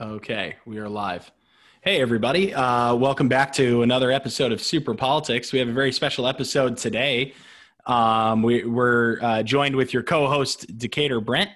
Okay, we are live. Hey, everybody. Uh, welcome back to another episode of Super Politics. We have a very special episode today. Um, we, are uh, joined with your co host, Decatur Brent.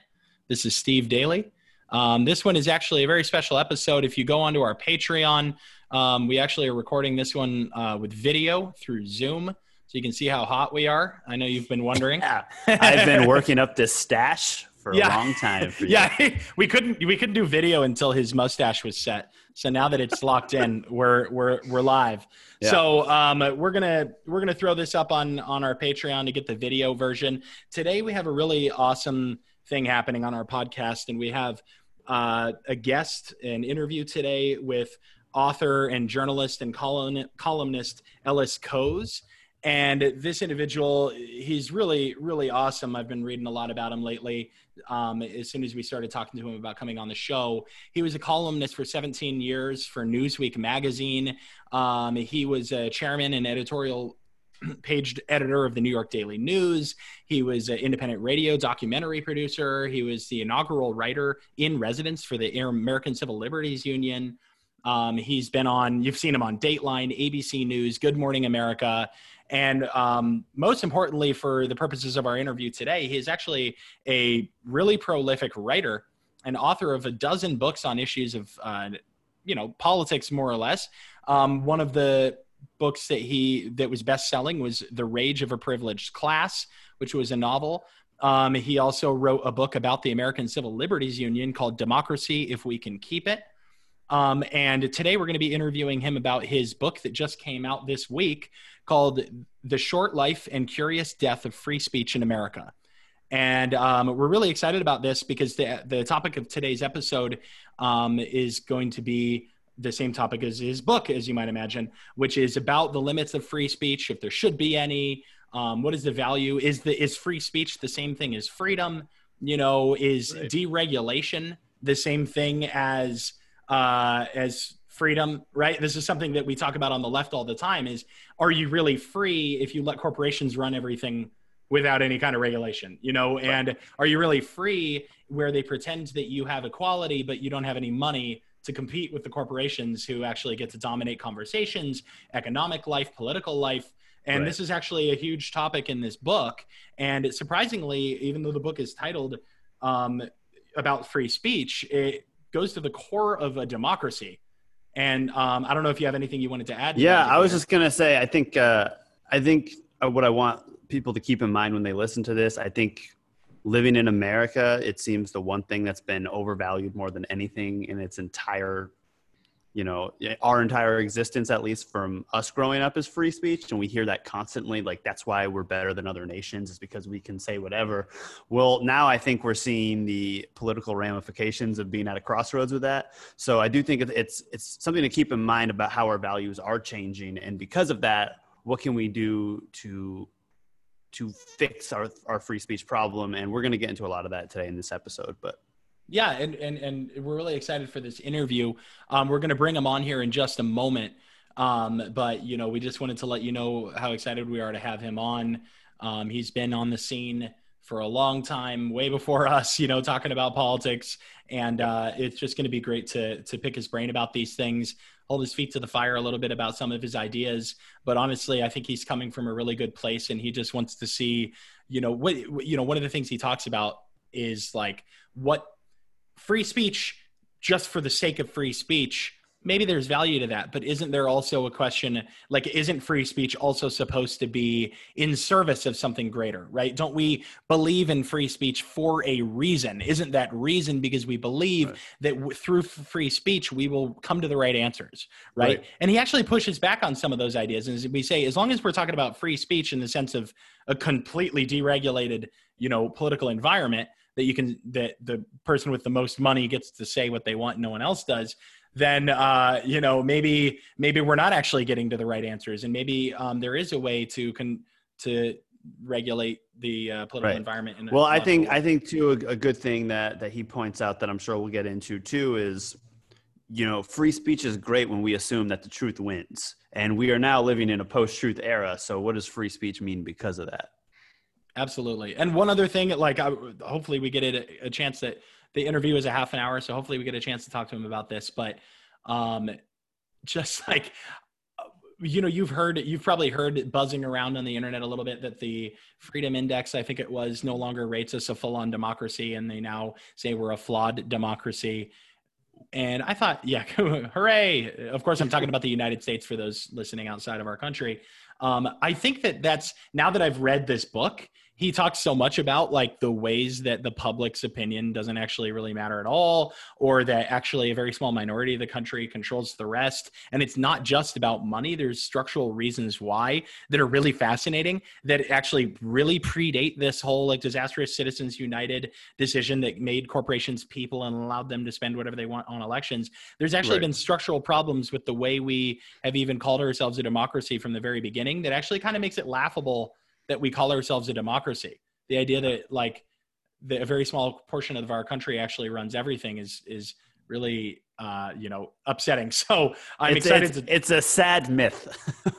This is Steve Daly. Um, this one is actually a very special episode. If you go onto our Patreon, um, we actually are recording this one uh, with video through Zoom. So you can see how hot we are. I know you've been wondering. yeah. I've been working up this stash for yeah. a long time. yeah, we couldn't we couldn't do video until his mustache was set. So now that it's locked in, we're we're we're live. Yeah. So um, we're gonna we're gonna throw this up on on our Patreon to get the video version. Today we have a really awesome thing happening on our podcast, and we have uh, a guest, an interview today with author and journalist and column, columnist Ellis Cose. And this individual, he's really, really awesome. I've been reading a lot about him lately. Um, as soon as we started talking to him about coming on the show, he was a columnist for 17 years for Newsweek magazine. Um, he was a chairman and editorial page editor of the New York Daily News. He was an independent radio documentary producer. He was the inaugural writer in residence for the American Civil Liberties Union. Um, he's been on, you've seen him on Dateline, ABC News, Good Morning America. And um, most importantly, for the purposes of our interview today, he is actually a really prolific writer and author of a dozen books on issues of, uh, you know, politics more or less. Um, one of the books that he that was best selling was The Rage of a Privileged Class, which was a novel. Um, he also wrote a book about the American Civil Liberties Union called Democracy If We Can Keep It. Um, and today we're going to be interviewing him about his book that just came out this week called The Short Life and Curious Death of Free Speech in America. And um, we're really excited about this because the, the topic of today's episode um, is going to be the same topic as his book, as you might imagine, which is about the limits of free speech, if there should be any. Um, what is the value? Is the is free speech the same thing as freedom? You know, is right. deregulation the same thing as uh, as freedom, right? This is something that we talk about on the left all the time is are you really free if you let corporations run everything without any kind of regulation, you know? Right. And are you really free where they pretend that you have equality but you don't have any money to compete with the corporations who actually get to dominate conversations, economic life, political life? And right. this is actually a huge topic in this book. And surprisingly, even though the book is titled um, about free speech, it goes to the core of a democracy. And um, I don't know if you have anything you wanted to add. To yeah, I was just gonna say, I think, uh, I think uh, what I want people to keep in mind when they listen to this, I think living in America, it seems the one thing that's been overvalued more than anything in its entire you know our entire existence at least from us growing up is free speech and we hear that constantly like that's why we're better than other nations is because we can say whatever. Well now i think we're seeing the political ramifications of being at a crossroads with that. So i do think it's it's something to keep in mind about how our values are changing and because of that what can we do to to fix our our free speech problem? And we're going to get into a lot of that today in this episode but yeah, and, and, and we're really excited for this interview. Um, we're going to bring him on here in just a moment. Um, but, you know, we just wanted to let you know how excited we are to have him on. Um, he's been on the scene for a long time, way before us, you know, talking about politics. And uh, it's just going to be great to, to pick his brain about these things, hold his feet to the fire a little bit about some of his ideas. But honestly, I think he's coming from a really good place and he just wants to see, you know, what, you know, one of the things he talks about is like what free speech just for the sake of free speech maybe there's value to that but isn't there also a question like isn't free speech also supposed to be in service of something greater right don't we believe in free speech for a reason isn't that reason because we believe right. that w- through free speech we will come to the right answers right? right? and he actually pushes back on some of those ideas and we say as long as we're talking about free speech in the sense of a completely deregulated you know political environment that you can that the person with the most money gets to say what they want no one else does then uh, you know maybe maybe we're not actually getting to the right answers. And maybe um, there is a way to con to regulate the uh, political right. environment well i think i think too a, a good thing that that he points out that i'm sure we'll get into too is you know free speech is great when we assume that the truth wins. And we are now living in a post-truth era so what does free speech mean because of that Absolutely. And one other thing, like I, hopefully we get a, a chance that the interview is a half an hour, so hopefully we get a chance to talk to him about this. But um, just like you know you've heard you've probably heard buzzing around on the internet a little bit that the freedom index i think it was no longer rates us a full-on democracy and they now say we're a flawed democracy and i thought yeah hooray of course i'm talking about the united states for those listening outside of our country um, i think that that's now that i've read this book he talks so much about like the ways that the public's opinion doesn't actually really matter at all or that actually a very small minority of the country controls the rest. And it's not just about money. There's structural reasons why that are really fascinating that actually really predate this whole like disastrous citizens united decision that made corporations people and allowed them to spend whatever they want on elections. There's actually right. been structural problems with the way we have even called ourselves a democracy from the very beginning that actually kind of makes it laughable that we call ourselves a democracy. The idea that like the, a very small portion of our country actually runs everything is is really uh, you know upsetting. So I'm it's, excited. It's, to, it's a sad myth.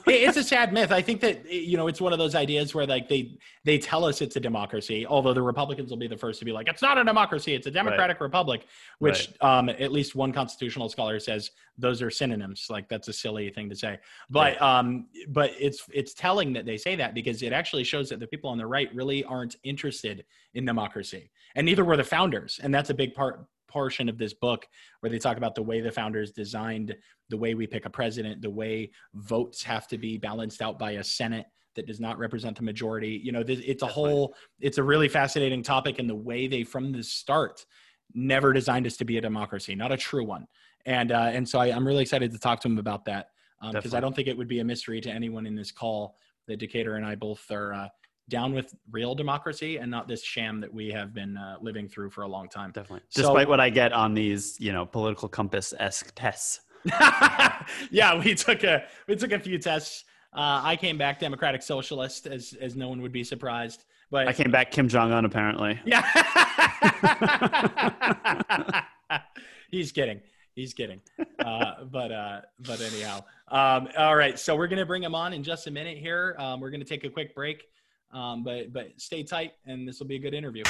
it's a sad myth. I think that you know it's one of those ideas where like they they tell us it's a democracy, although the Republicans will be the first to be like it's not a democracy, it's a democratic right. republic. Which right. um, at least one constitutional scholar says those are synonyms. Like that's a silly thing to say, but right. um, but it's it's telling that they say that because it actually shows that the people on the right really aren't interested in democracy, and neither were the founders, and that's a big part portion of this book where they talk about the way the founders designed the way we pick a president, the way votes have to be balanced out by a Senate that does not represent the majority. You know, it's a whole, it's a really fascinating topic, and the way they from the start never designed us to be a democracy, not a true one. And uh, and so I, am really excited to talk to him about that because um, I don't think it would be a mystery to anyone in this call that Decatur and I both are uh, down with real democracy and not this sham that we have been uh, living through for a long time. Definitely. So, Despite what I get on these, you know, political compass esque tests. yeah, we took a we took a few tests. Uh, I came back Democratic Socialist, as as no one would be surprised. But I came back Kim Jong Un, apparently. Yeah. He's kidding. He's kidding. Uh, but uh, but anyhow, um, all right. So we're gonna bring him on in just a minute here. Um, we're gonna take a quick break. Um, but but stay tight, and this will be a good interview.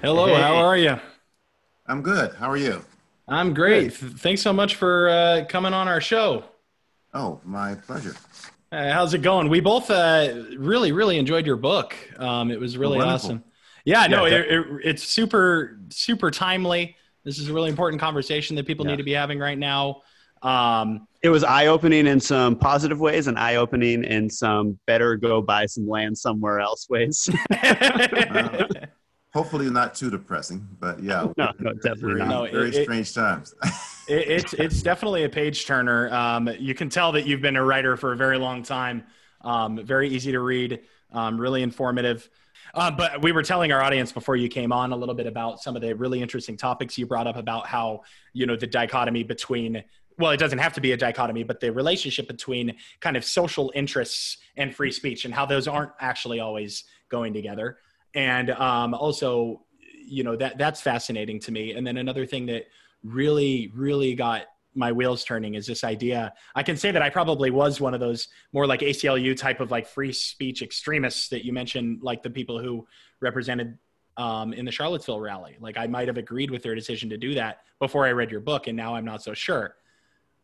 Hello, hey. how are you? I'm good. How are you? I'm great. Good. Thanks so much for uh, coming on our show. Oh, my pleasure. Uh, how's it going? We both uh, really, really enjoyed your book. Um, it was really Wonderful. awesome. Yeah, no, it, it, it's super, super timely. This is a really important conversation that people yeah. need to be having right now. Um, it was eye opening in some positive ways and eye opening in some better go buy some land somewhere else ways. hopefully not too depressing, but yeah, no, no, definitely very, not. No, very it, strange times. it, it's it's definitely a page turner. Um, you can tell that you've been a writer for a very long time. Um, very easy to read, um, really informative. Uh, but we were telling our audience before you came on a little bit about some of the really interesting topics you brought up about how you know the dichotomy between well, it doesn't have to be a dichotomy, but the relationship between kind of social interests and free speech and how those aren't actually always going together and um, also you know that that's fascinating to me. And then another thing that really really got my wheels turning is this idea. I can say that i probably was one of those more like aclu type of like free speech extremists that you mentioned like the people who represented um, in the charlottesville rally. Like i might have agreed with their decision to do that before i read your book and now i'm not so sure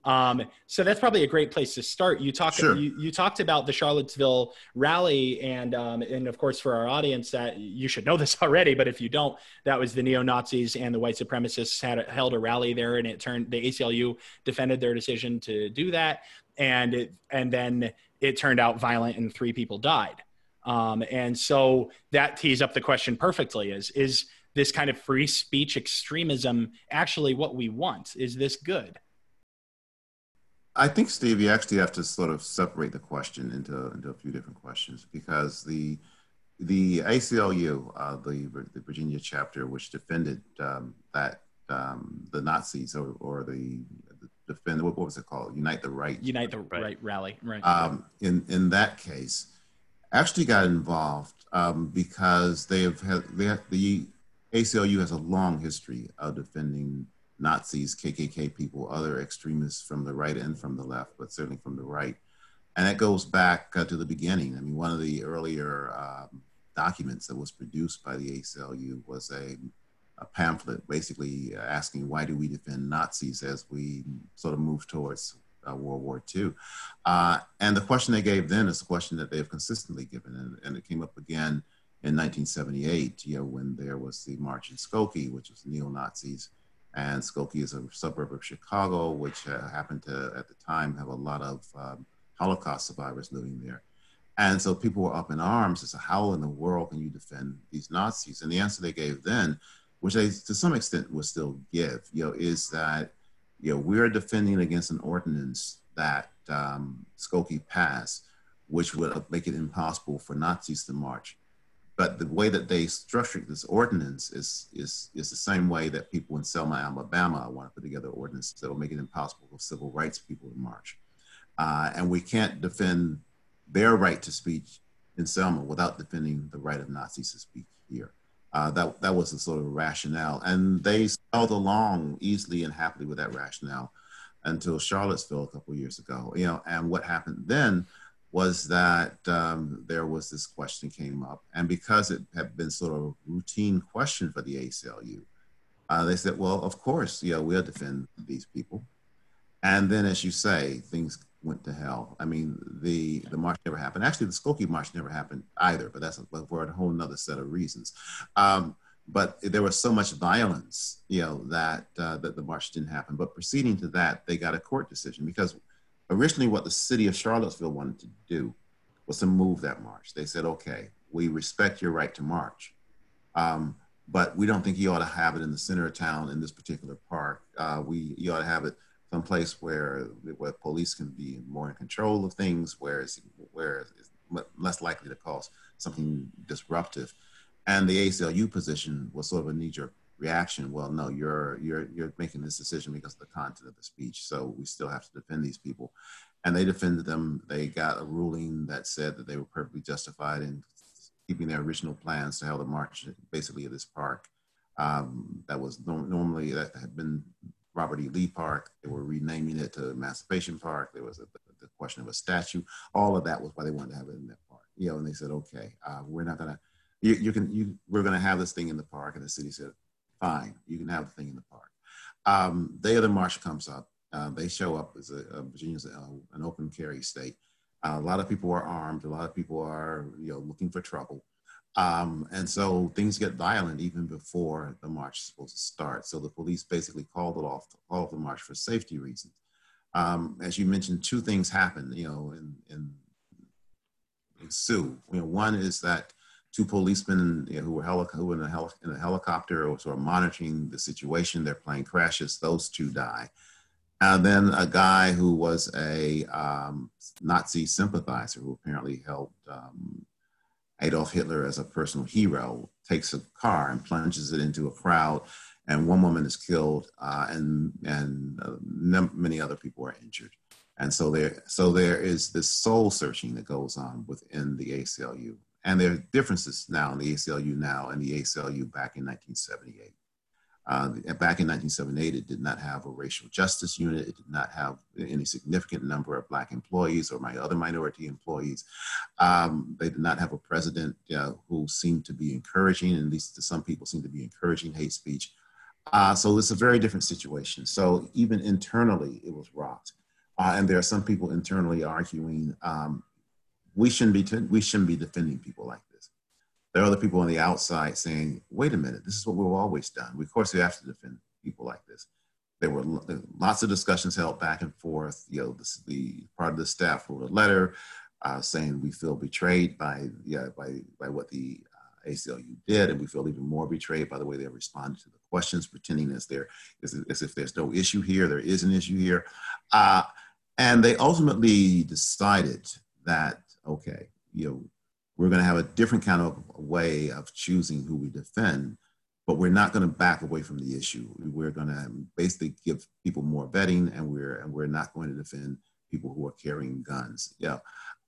um, so that's probably a great place to start. You talked sure. you, you, talked about the Charlottesville rally, and um, and of course for our audience that you should know this already, but if you don't, that was the neo Nazis and the white supremacists had held a rally there, and it turned the ACLU defended their decision to do that, and it and then it turned out violent and three people died. Um, and so that tees up the question perfectly: is is this kind of free speech extremism actually what we want? Is this good? I think, Steve, you actually have to sort of separate the question into, into a few different questions because the the ACLU, uh, the, the Virginia chapter, which defended um, that um, the Nazis or, or the, defend what, what was it called? Unite the Right. Unite the Right, right rally. Right. Um, in in that case, actually got involved um, because they have had they have, the ACLU has a long history of defending Nazis, KKK people, other extremists from the right and from the left, but certainly from the right. And that goes back uh, to the beginning. I mean, one of the earlier um, documents that was produced by the ACLU was a, a, pamphlet basically asking why do we defend Nazis as we sort of move towards uh, World War II. Uh, and the question they gave then is the question that they've consistently given, and, and, it came up again in 1978, you know, when there was the March in Skokie, which was neo-Nazis, and Skokie is a suburb of Chicago, which uh, happened to, at the time, have a lot of um, Holocaust survivors living there. And so people were up in arms as to how in the world can you defend these Nazis? And the answer they gave then, which they to some extent will still give, you know, is that you know we're defending against an ordinance that um, Skokie passed, which would make it impossible for Nazis to march. But the way that they structured this ordinance is is is the same way that people in Selma, Alabama, want to put together ordinances that will make it impossible for civil rights people to march. Uh, and we can't defend their right to speech in Selma without defending the right of Nazis to speak here. Uh, that, that was the sort of rationale. And they sailed along easily and happily with that rationale until Charlottesville a couple years ago. You know, and what happened then was that um, there was this question came up, and because it had been sort of a routine question for the ACLU, uh, they said, "Well, of course, yeah, we'll defend these people." And then, as you say, things went to hell. I mean, the the march never happened. Actually, the Skokie march never happened either, but that's for a whole nother set of reasons. Um, but there was so much violence, you know, that uh, that the march didn't happen. But proceeding to that, they got a court decision because originally what the city of Charlottesville wanted to do was to move that march. They said, okay, we respect your right to march, um, but we don't think you ought to have it in the center of town in this particular park. Uh, we you ought to have it someplace where where police can be more in control of things, where it's, where it's less likely to cause something disruptive. And the ACLU position was sort of a knee-jerk reaction. Well, no, you're you're you're making this decision because of the content of the speech, so we still have to defend these people. And they defended them. They got a ruling that said that they were perfectly justified in keeping their original plans to hold a march, basically at this park. Um, that was no, normally that had been Robert E. Lee Park. They were renaming it to Emancipation Park. There was a, the question of a statue. All of that was why they wanted to have it in that park. You know, and they said, okay, uh, we're not gonna, you, you can, you, we're gonna have this thing in the park. And the city said, fine, you can have the thing in the park. Um, day of the march comes up. Uh, they show up as a, Virginia's a, an open carry state. Uh, a lot of people are armed. A lot of people are, you know, looking for trouble. Um, and so things get violent even before the march is supposed to start. So the police basically called it off, called the march for safety reasons. Um, as you mentioned, two things happen, you know, in, in, in Sioux. You know, one is that two policemen you know, who were, who were in, a heli- in a helicopter or sort of monitoring the situation, their plane crashes, those two die. And then a guy who was a um, Nazi sympathizer who apparently helped um, Adolf Hitler as a personal hero takes a car and plunges it into a crowd, and one woman is killed, uh, and and uh, many other people are injured. And so there, so there is this soul searching that goes on within the ACLU, and there are differences now in the ACLU now and the ACLU back in 1978. Uh, back in 1978, it did not have a racial justice unit. It did not have any significant number of black employees or my other minority employees. Um, they did not have a president uh, who seemed to be encouraging, at least to some people, seemed to be encouraging hate speech. Uh, so it's a very different situation. So even internally, it was rocked. Uh, and there are some people internally arguing um, we shouldn't be we shouldn't be defending people like this. there are other people on the outside saying, wait a minute, this is what we've always done. We, of course, we have to defend people like this. There were lots of discussions held back and forth. You know, this, the part of the staff wrote a letter uh, saying we feel betrayed by, yeah, by, by what the uh, ACLU did, and we feel even more betrayed by the way they responded to the questions, pretending as, there, as, as if there's no issue here, there is an issue here. Uh, and they ultimately decided that, okay, you know, we're going to have a different kind of way of choosing who we defend, but we're not going to back away from the issue. We're going to basically give people more vetting, and we're and we're not going to defend people who are carrying guns. Yeah.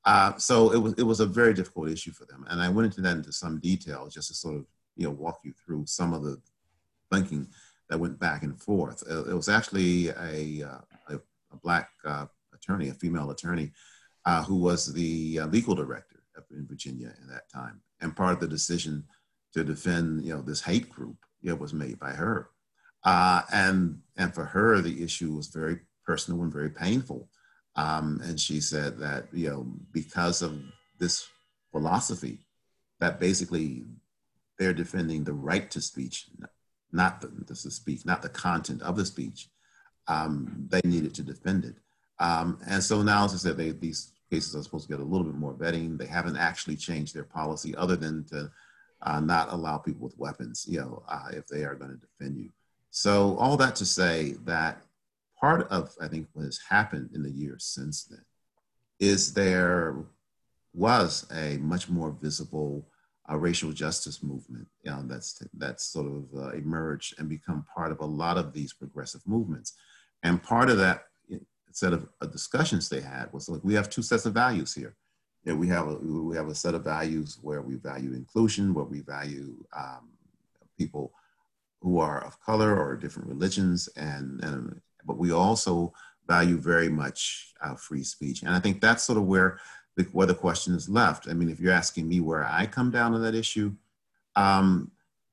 Uh, so it was it was a very difficult issue for them, and I went into that into some detail just to sort of you know walk you through some of the thinking that went back and forth. It, it was actually a uh, a, a, black uh, attorney, a female attorney, uh, who was the uh, legal director up in Virginia at that time, and part of the decision to defend you know this hate group you know, was made by her, uh, and and for her the issue was very personal and very painful. Um, and she said that, you know, because of this philosophy, that basically they're defending the right to speech, not the, the speech, not the content of the speech. Um, they needed to defend it. Um, and so now, as I said, they, these cases are supposed to get a little bit more vetting. They haven't actually changed their policy other than to uh, not allow people with weapons, you know, uh, if they are going to defend you. So all that to say that part of, I think, what has happened in the years since then is there was a much more visible uh, racial justice movement you know, that's, that's sort of uh, emerged and become part of a lot of these progressive movements. And part of that set of discussions they had was like, we have two sets of values here. You know, we, have a, we have a set of values where we value inclusion, where we value um, people who are of color or different religions and, and but we also value very much uh, free speech. And I think that's sort of where the, where the question is left. I mean, if you're asking me where I come down on that issue, um,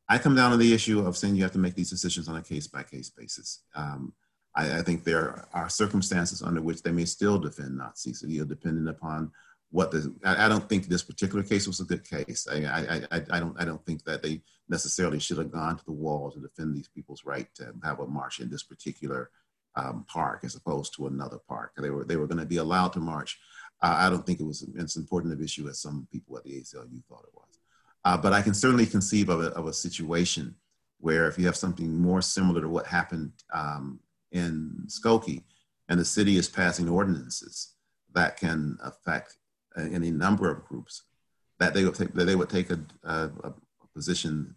I come down on the issue of saying you have to make these decisions on a case by case basis. Um, I, I, think there are circumstances under which they may still defend Nazis, you know, depending upon what the. I, I, don't think this particular case was a good case. I, I, I, don't. I don't think that they necessarily should have gone to the wall to defend these people's right to have a march in this particular um, park as opposed to another park. They were they were going to be allowed to march. Uh, I don't think it was as important of issue as some people at the ACLU thought it was. Uh, but I can certainly conceive of a, of a situation where if you have something more similar to what happened um, in Skokie, and the city is passing ordinances that can affect any number of groups, that they would take, that they would take a, a, a position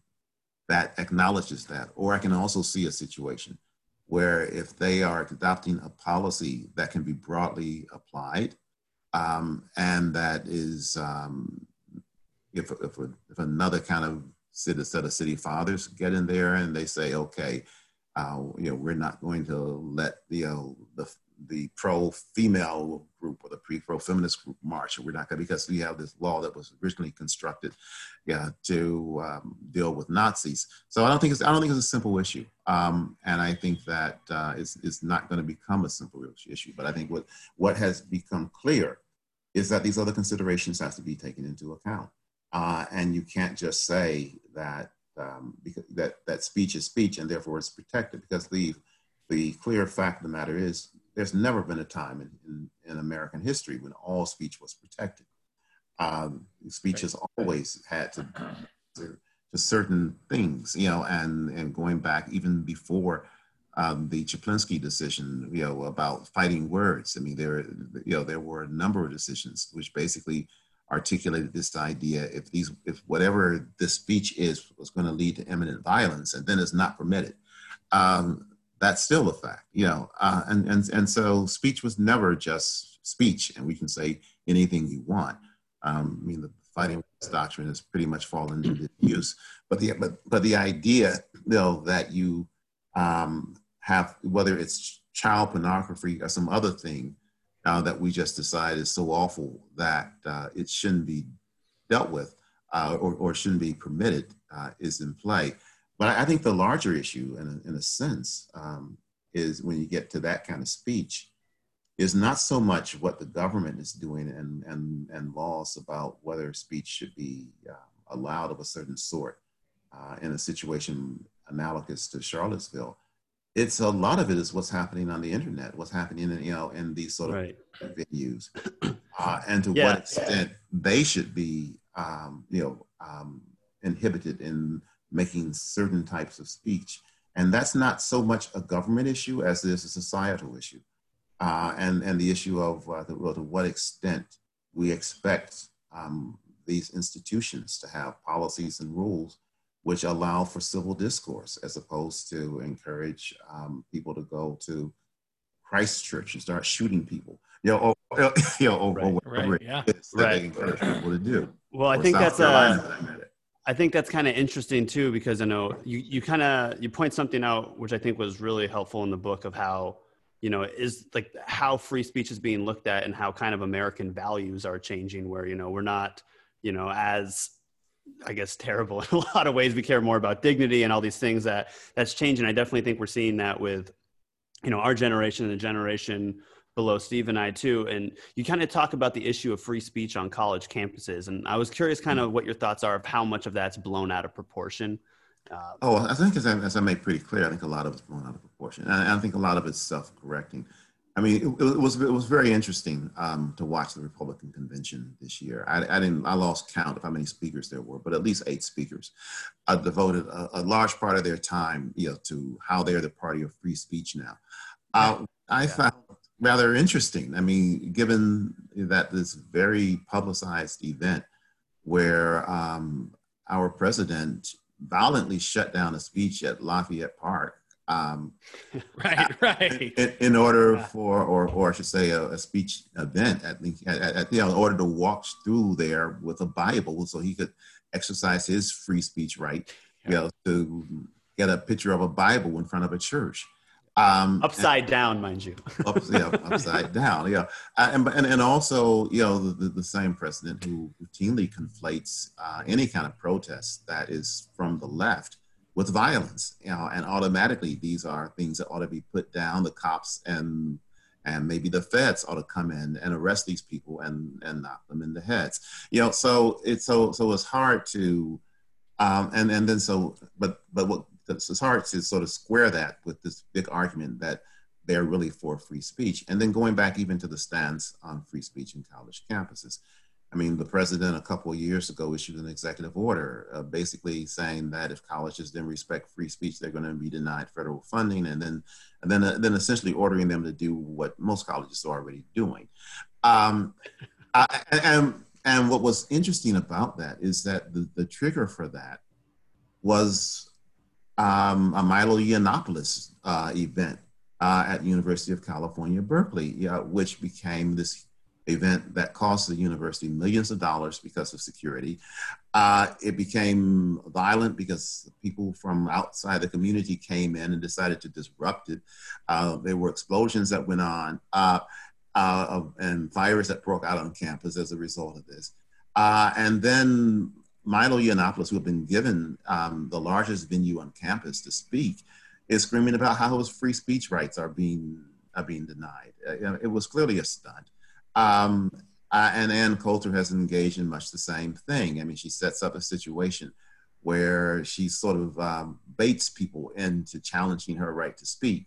that acknowledges that. Or I can also see a situation where if they are adopting a policy that can be broadly applied um, and that is um, if, if, if, another kind of city, set of city fathers get in there and they say okay uh, you know we're not going to let you know the the pro-female group or the pre pro-feminist group march. We're not going to because we have this law that was originally constructed, yeah, to um, deal with Nazis. So I don't think it's I don't think it's a simple issue, um, and I think that uh, it's, it's not going to become a simple issue. But I think what what has become clear is that these other considerations have to be taken into account, uh, and you can't just say that um, because that that speech is speech and therefore it's protected because the the clear fact of the matter is there's never been a time in, in, in American history when all speech was protected. Um, speech has always had to, to, to, certain things, you know, and, and going back even before um, the Chaplinsky decision, you know, about fighting words. I mean, there, you know, there were a number of decisions which basically articulated this idea: if these, if whatever this speech is was going to lead to imminent violence, and then it's not permitted, um, that's still a fact, you know. Uh, and, and, and so speech was never just speech, and we can say anything you want. Um, I mean, the fighting doctrine has pretty much fallen into use, but the but but the idea, though know, that you um, have whether it's child pornography or some other thing uh, that we just decide is so awful that uh, it shouldn't be dealt with uh, or, or shouldn't be permitted uh, is in play. But I think the larger issue, in a, in a sense, um, is when you get to that kind of speech, is not so much what the government is doing and, and, and laws about whether speech should be uh, allowed of a certain sort in a situation analogous to Charlottesville. It's a lot of it is what's happening on the internet, what's happening in, you know, in these sort of right. venues, uh, and to yeah. what extent they should be, um, you know, um, inhibited in making certain types of speech. And that's not so much a government issue as it is a societal issue. Uh, and, and the issue of uh, the, well, to what extent we expect um, these institutions to have policies and rules which allow for civil discourse as opposed to encourage um, people to go to Christchurch and start shooting people. You know, or, you know, or, right, whatever right, yeah. that right. they encourage people to do. Well, I think South that's uh, a. I think that's kind of interesting too because I know you you kind of you point something out which I think was really helpful in the book of how you know is like how free speech is being looked at and how kind of American values are changing where you know we're not you know as I guess terrible in a lot of ways. We care more about dignity and all these things that that's changing. I definitely think we're seeing that with, you know, our generation and the generation below Steve and I too. And you kind of talk about the issue of free speech on college campuses. And I was curious kind of what your thoughts are of how much of that's blown out of proportion. Uh, oh, I think as I, as I made pretty clear, I think a lot of it's blown out of proportion. And I think a lot of it's self-correcting. I mean, it, it, was it was very interesting um, to watch the Republican convention this year. I, I, didn't I lost count of how many speakers there were, but at least eight speakers uh, devoted a, a, large part of their time, you know, to how they're the party of free speech now. Uh, I yeah. found rather interesting. I mean, given that this very publicized event where um, our president violently shut down a speech at Lafayette Park um, right, right. In, in order yeah. for, or, or I should say, a, a speech event at, at, at, you know, in order to walk through there with a Bible, so he could exercise his free speech right, yeah. you know, to get a picture of a Bible in front of a church. Um, upside and, down, mind you. up, yeah, upside down. Yeah, uh, and, and and also, you know, the, the same president who routinely conflates uh, any kind of protest that is from the left with violence, you know, and automatically these are things that ought to be put down. The cops and and maybe the feds ought to come in and arrest these people and and knock them in the heads. You know, so it's so so it's hard to, um, and and then so but but what it's hard to sort of square that with this big argument that they're really for free speech, and then going back even to the stance on free speech in college campuses. I mean, the president a couple of years ago issued an executive order uh, basically saying that if colleges didn't respect free speech, they're going to be denied federal funding, and then and then uh, then essentially ordering them to do what most colleges are already doing. Um, I, and and what was interesting about that is that the, the trigger for that was um, a Milo Yiannopoulos uh, event uh, at University of California, Berkeley, which became this event that cost the university millions of dollars because of security. Uh, it became violent because people from outside the community came in and decided to disrupt it. Uh, there were explosions that went on uh, uh and fires that broke out on campus as a result of this. Uh, and then Milo Yiannopoulos, who had been given um, the largest venue on campus to speak, is screaming about how his free speech rights are being are being denied. Uh, it was clearly a stunt. Um, uh, and Ann Coulter has engaged in much the same thing. I mean, she sets up a situation where she sort of um, baits people into challenging her right to speak,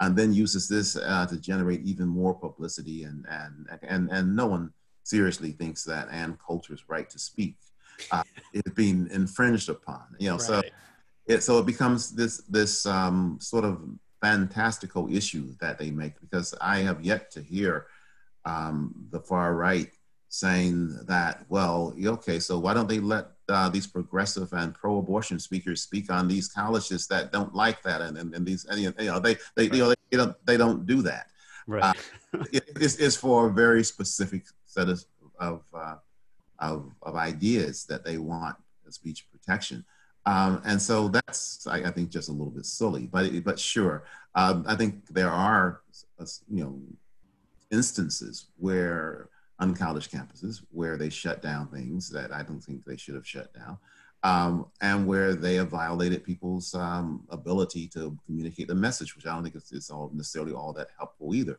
and then uses this uh, to generate even more publicity. And and and and no one seriously thinks that Ann Coulter's right to speak uh, is being infringed upon. You know, right. so it so it becomes this this um, sort of fantastical issue that they make because I have yet to hear um, the far right saying that, well, okay, so why don't they let uh, these progressive and pro-abortion speakers speak on these colleges that don't like that, and, and, and these, and, you know, they they, right. you know, they, don't they don't do that. Right. Uh, it, it's, it's, for a very specific set of of, uh, of, of ideas that they want speech protection. Um, and so that's, I, I, think, just a little bit silly, but but sure, um, I think there are, you know, instances where on college campuses where they shut down things that I don't think they should have shut down, um, and where they have violated people's um, ability to communicate the message, which I don't think is, it's all necessarily all that helpful either.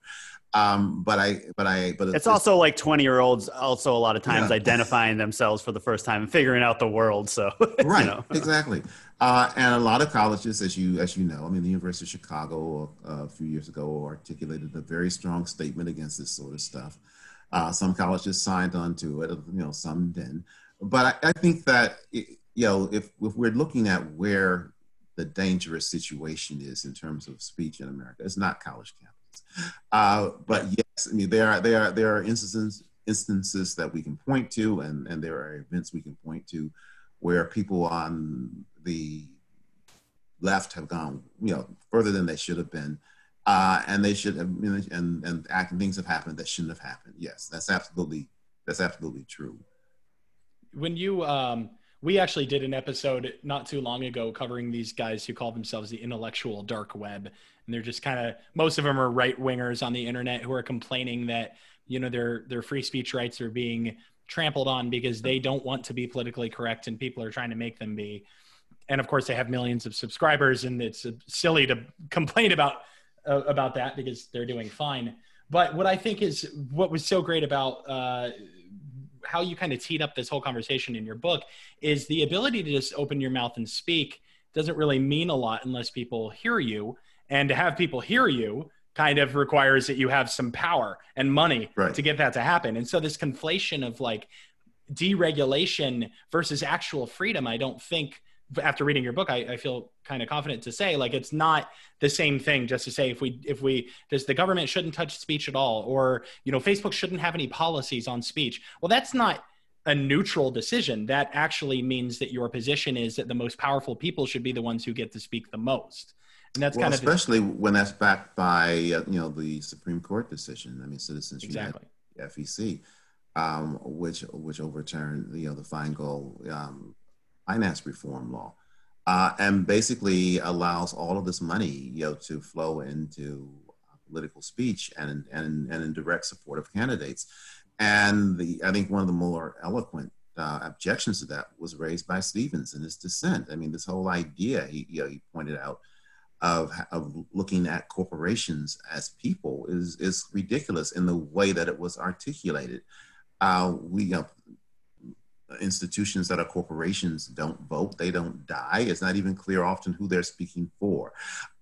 Um, but I, but I, but it's, it's also like twenty year olds also a lot of times yeah. identifying themselves for the first time and figuring out the world. So right, you know. exactly. Uh, and a lot of colleges, as you as you know, I mean, the University of Chicago uh, a few years ago articulated a very strong statement against this sort of stuff. Uh, some colleges signed on to it, you know, some didn't. But I, I think that it, you know, if if we're looking at where the dangerous situation is in terms of speech in America, it's not college campuses. Uh, but yes, I mean, there are there are there are instances instances that we can point to, and and there are events we can point to where people on the left have gone, you know, further than they should have been. Uh, and they should have, and, and acting things have happened that shouldn't have happened. Yes, that's absolutely, that's absolutely true. When you, um, we actually did an episode not too long ago covering these guys who call themselves the intellectual dark web. And they're just kind of most of them are right wingers on the internet who are complaining that you know their their free speech rights are being trampled on because they don't want to be politically correct and people are trying to make them be. And of course they have millions of subscribers and it's silly to complain about uh, about that because they're doing fine. But what i think is what was so great about uh, how you kind of teed up this whole conversation in your book is the ability to just open your mouth and speak doesn't really mean a lot unless people hear you and to have people hear you kind of requires that you have some power and money right. to get that to happen and so this conflation of like deregulation versus actual freedom i don't think after reading your book, I, I feel kind of confident to say like it's not the same thing just to say if we if we does the government shouldn't touch speech at all or you know Facebook shouldn't have any policies on speech. Well, that's not a neutral decision. That actually means that your position is that the most powerful people should be the ones who get to speak the most. And that's well, kind of especially when that's backed by uh, you know the Supreme Court decision. I mean, Citizens exactly. United, FEC, um, which which overturned you know the Feingold um, finance reform law, uh, and basically allows all of this money, you know, to flow into political speech and and and in direct support of candidates. And the I think one of the more eloquent uh, objections to that was raised by Stevens in his dissent. I mean, this whole idea he you know, he pointed out of, of looking at corporations as people is is ridiculous in the way that it was articulated. Uh, we you know, institutions that are corporations don't vote, they don't die. It's not even clear often who they're speaking for.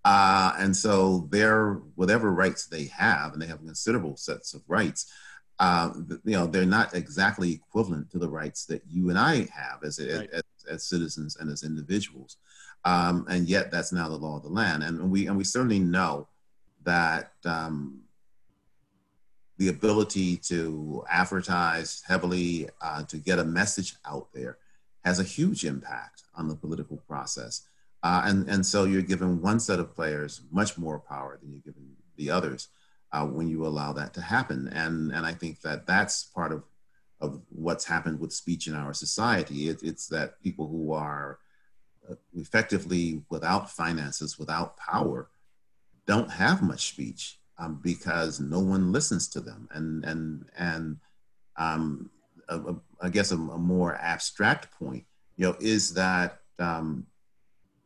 Uh, and so their whatever rights they have, and they have considerable sets of rights, uh, you know, they're not exactly equivalent to the rights that you and I have as, right. as, as, citizens and as individuals. Um, and yet that's now the law of the land. And we, and we certainly know that um, the ability to advertise heavily, uh, to get a message out there, has a huge impact on the political process. Uh, and, and so you're giving one set of players much more power than you're giving the others uh, when you allow that to happen. And, and I think that that's part of, of what's happened with speech in our society. It, it's that people who are uh, effectively without finances, without power, don't have much speech um, because no one listens to them. And and and um, a, a, I guess a, a, more abstract point, you know, is that um,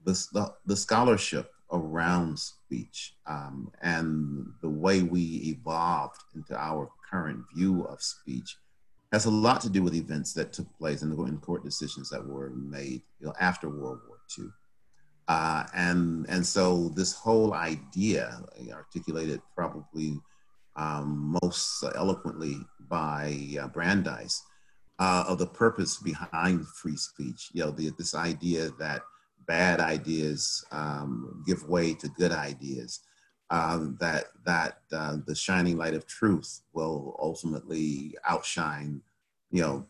the, the, scholarship around speech um, and the way we evolved into our current view of speech has a lot to do with events that took place and court decisions that were made you know, after World War II. Uh, and and so this whole idea, articulated probably um, most eloquently by uh, Brandeis, uh, of the purpose behind free speech. You know, the, this idea that bad ideas um, give way to good ideas. Um, that that uh, the shining light of truth will ultimately outshine, you know,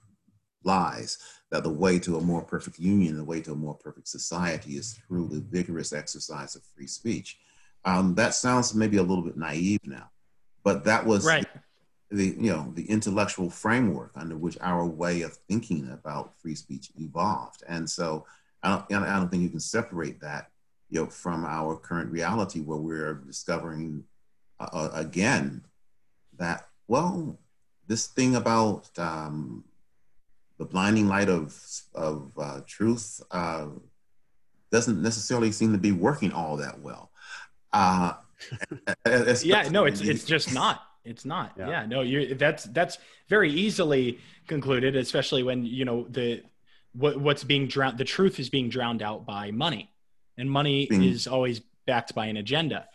lies that the way to a more perfect union, the way to a more perfect society is through the vigorous exercise of free speech. Um, that sounds maybe a little bit naive now, but that was right. the you know the intellectual framework under which our way of thinking about free speech evolved. And so I don't, I don't think you can separate that you know from our current reality where we're discovering uh, uh again that well this thing about um, the blinding light of of uh, truth uh, doesn't necessarily seem to be working all that well. Uh, yeah, no, it's it's just not. It's not. Yeah, yeah no, you that's that's very easily concluded, especially when you know the what what's being drowned. The truth is being drowned out by money, and money being, is always backed by an agenda,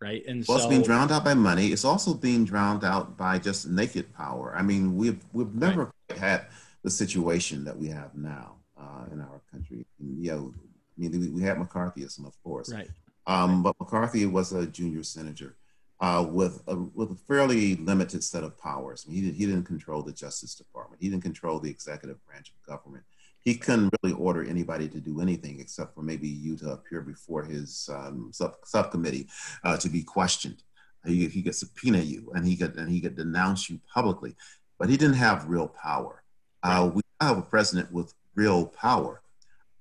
right? And well, so it's being drowned out by money. It's also being drowned out by just naked power. I mean, we've we've never right. had the situation that we have now uh, in our country. And, you know, I mean, we had McCarthyism, of course, right. Um, but McCarthy was a junior senator uh, with a with a fairly limited set of powers. I mean, he, did, he didn't control the Justice Department. He didn't control the executive branch of government. he couldn't really order anybody to do anything except for maybe you to appear before his um, sub- subcommittee uh, to be questioned. He, he could subpoena you and he could and he could denounce you publicly, but he didn't have real power. Uh, we have a president with real power,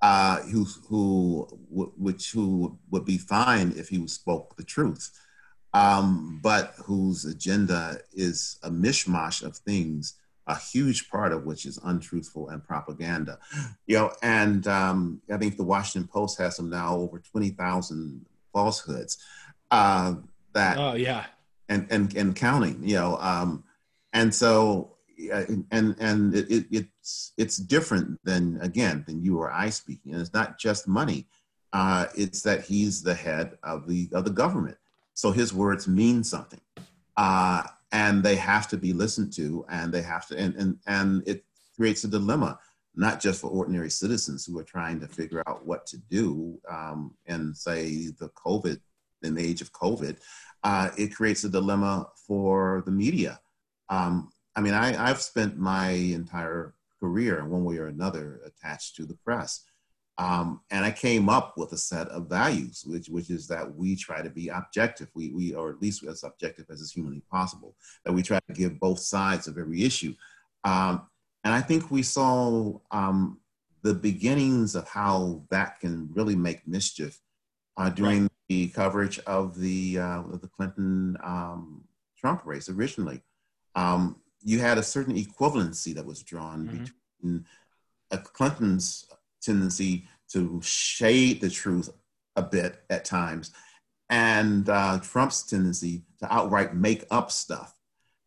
uh, who who which who would be fine if he spoke the truth, um, but whose agenda is a mishmash of things a huge part of which is untruthful and propaganda. You know, and um, I think the Washington Post has some now over twenty thousand falsehoods. Uh, that oh yeah, and and and counting. You know, um, and so and and it, it's it's different than again than you or I speaking. And it's not just money. Uh, it's that he's the head of the of the government, so his words mean something. Uh, and they have to be listened to and they have to and and, and it creates a dilemma not just for ordinary citizens who are trying to figure out what to do um, and say the covid in the age of covid uh, it creates a dilemma for the media um, i mean I, i've spent my entire career in one way or another attached to the press um, and I came up with a set of values, which which is that we try to be objective, we we or at least as objective as is humanly possible. That we try to give both sides of every issue, um, and I think we saw um, the beginnings of how that can really make mischief uh, during right. the coverage of the uh, of the Clinton um, Trump race. Originally, um, you had a certain equivalency that was drawn mm-hmm. between Clinton's tendency to shade the truth a bit at times, and uh, Trump's tendency to outright make up stuff.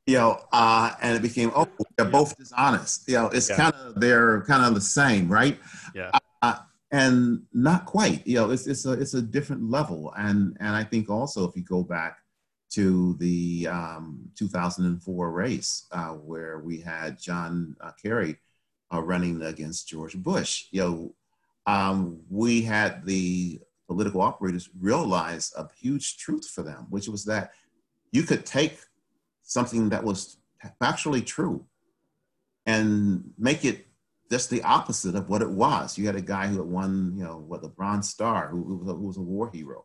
You know, uh, and it became oh they're both dishonest. You know, it's yeah. kind of they're kind of the same, right? Yeah. Uh, and not quite. You know, it's it's a it's a different level, and and I think also if you go back to the um, 2004 race uh, where we had John uh, Kerry uh, running against George Bush. You know, um, we had the political operators realize a huge truth for them, which was that you could take something that was factually true and make it just the opposite of what it was. You had a guy who had won, you know, what the Bronze Star, who, who, was, a, who was a war hero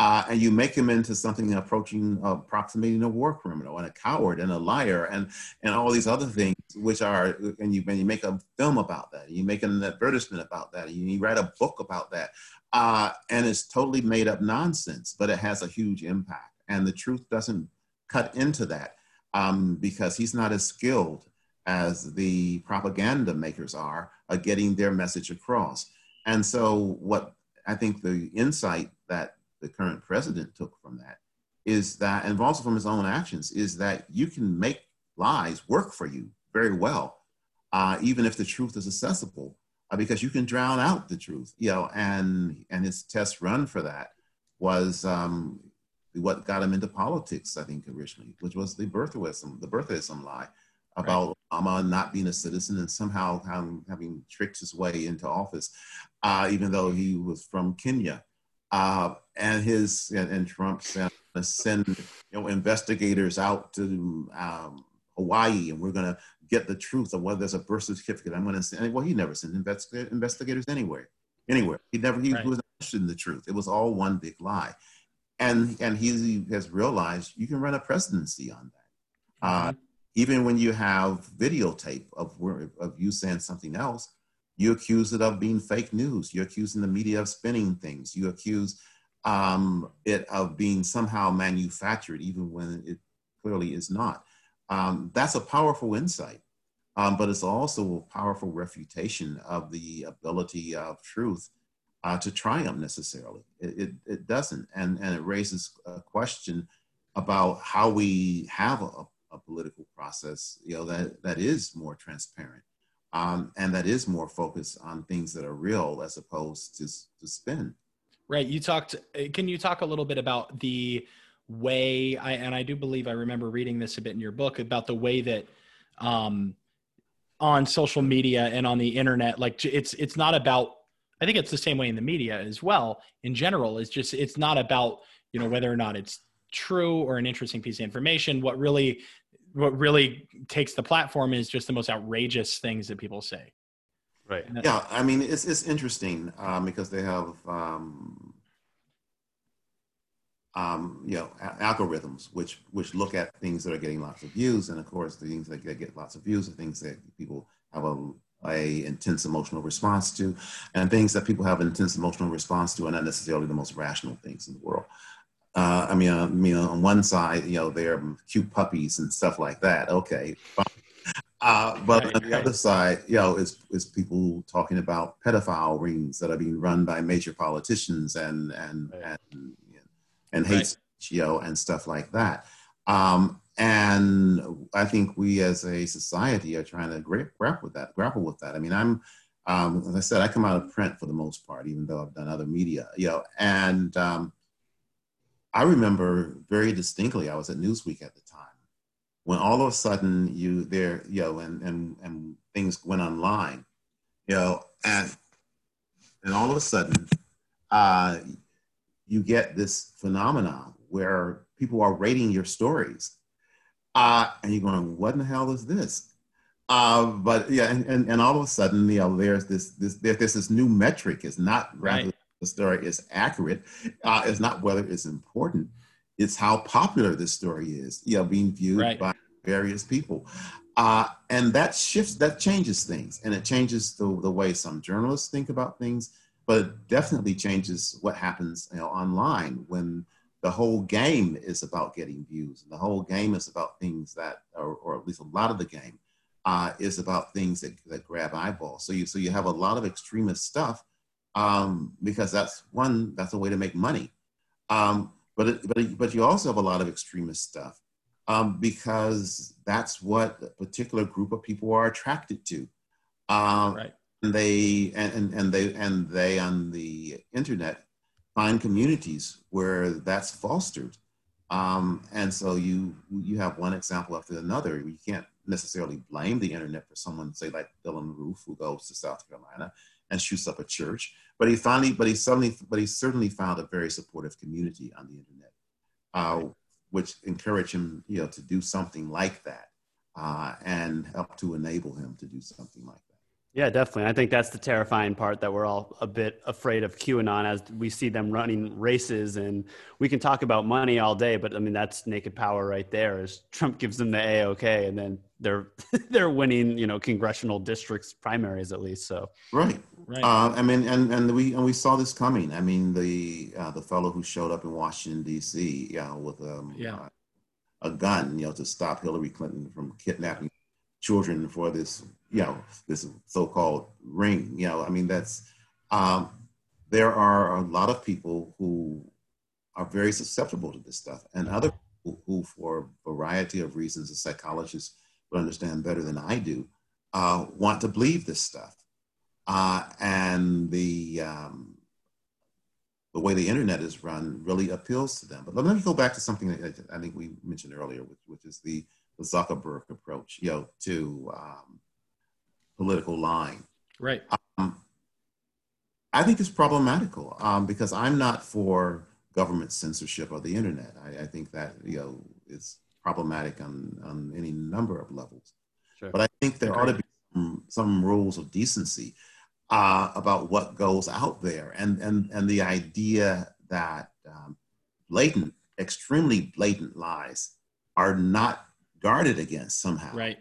uh, and you make him into something approaching uh, approximating a war criminal and a coward and a liar and and all these other things which are and you and you make a film about that. You make an advertisement about that. You, write a book about that. Uh, and it's totally made up nonsense but it has a huge impact. And the truth doesn't cut into that um, because he's not as skilled as the propaganda makers are at getting their message across. And so what i think the insight that the current president took from that is that, and also from his own actions, is that you can make lies work for you very well, uh, even if the truth is accessible, uh, because you can drown out the truth. You know, and and his test run for that was um, what got him into politics, I think, originally, which was the birtherism, the birtherism lie about right. Obama not being a citizen and somehow having, having tricked his way into office, uh, even though he was from Kenya uh, and his and, and Trump sent send you know investigators out to um, Hawaii, and we're going to get the truth of whether there's a birth certificate. I'm going to send. Well, he never sent investigators, investigators anywhere, anywhere. He never he right. was interested in the truth. It was all one big lie, and and he has realized you can run a presidency on that. Uh, mm-hmm. Even when you have videotape of of you saying something else, you accuse it of being fake news. You're accusing the media of spinning things. You accuse um, it of being somehow manufactured, even when it clearly is not. Um, that's a powerful insight, um, but it's also a powerful refutation of the ability of truth uh, to triumph necessarily. It, it, it, doesn't, and, and it raises a question about how we have a, a political process, you know, that, that is more transparent um, and that is more focused on things that are real as opposed to, to spin. Right. You talked. Uh, can you talk a little bit about the way? I and I do believe I remember reading this a bit in your book about the way that um, on social media and on the internet, like it's it's not about. I think it's the same way in the media as well. In general, it's just it's not about you know whether or not it's true or an interesting piece of information. What really what really takes the platform is just the most outrageous things that people say. Right. Yeah, I mean it's it's interesting um, because they have um, um, you know a- algorithms which which look at things that are getting lots of views, and of course the things that get lots of views are things that people have a a intense emotional response to, and things that people have intense emotional response to are not necessarily the most rational things in the world. Uh, I mean, uh, I mean, on one side, you know, they're cute puppies and stuff like that. Okay. Uh, but right, on the right. other side, you know, is is people talking about pedophile rings that are being run by major politicians and and right. and and hate speech, you know, and stuff like that. Um, and I think we as a society are trying to gra- grapple with that. Grapple with that. I mean, I'm, um, as I said, I come out of print for the most part, even though I've done other media, you know, and um, I remember very distinctly. I was at Newsweek at the time when all of a sudden you there, you know, and and and things went online, you know, and and all of a sudden, uh, you get this phenomenon where people are rating your stories, uh, and you're going, "What in the hell is this?" Uh, but yeah, and, and, and all of a sudden, you know, there's this this there's this new metric. It's not right. The story is accurate. Uh, it's not whether it's important. It's how popular this story is. You know, being viewed right. by various people. Uh, and that shifts, that changes things, and it changes the, the way some journalists think about things but it definitely changes what happens you know, online when the whole game is about getting views. And the whole game is about things that, or, or at least a lot of the game, uh, is about things that, that grab eyeballs. So you, so you have a lot of extremist stuff um, because that's one, that's a way to make money. Um, but, it, but, it, but you also have a lot of extremist stuff um, because that's what a particular group of people are attracted to. Um, right and they and, and they and they on the internet find communities where that's fostered um, and so you you have one example after another you can't necessarily blame the internet for someone say like Dylann Roof who goes to south carolina and shoots up a church but he finally but he suddenly but he certainly found a very supportive community on the internet uh, which encouraged him you know to do something like that uh, and help to enable him to do something like that yeah, definitely. I think that's the terrifying part that we're all a bit afraid of QAnon as we see them running races and we can talk about money all day, but I mean that's naked power right there as Trump gives them the AOK and then they're they're winning, you know, congressional districts primaries at least. So Right. Right. Uh, I mean and and we and we saw this coming. I mean the uh, the fellow who showed up in Washington DC, you know, with um, yeah. Uh, a gun, you know, to stop Hillary Clinton from kidnapping children for this, you know, this so-called ring. You know, I mean, that's um, there are a lot of people who are very susceptible to this stuff, and other people who, for a variety of reasons, a psychologist would understand better than I do, uh, want to believe this stuff. Uh, and the um, the way the internet is run really appeals to them. But let me go back to something that I think we mentioned earlier, which, which is the the Zuckerberg approach, you know, to um, political lying. Right. Um, I think it's problematical um, because I'm not for government censorship of the internet. I, I, think that you know it's problematic on on any number of levels. Sure. But I think there ought to be some, some rules of decency uh, about what goes out there, and and and the idea that um, blatant, extremely blatant lies are not guarded against somehow, right?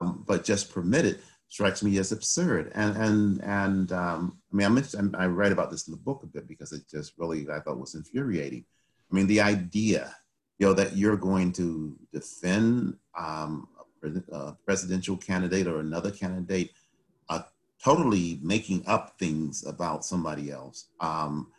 Um, but just permitted strikes me as absurd. And and and um, I mean, I mentioned I write about this in the book a bit because it just really I thought was infuriating. I mean, the idea, you know, that you're going to defend um, a, a presidential candidate or another candidate, uh, totally making up things about somebody else. Um,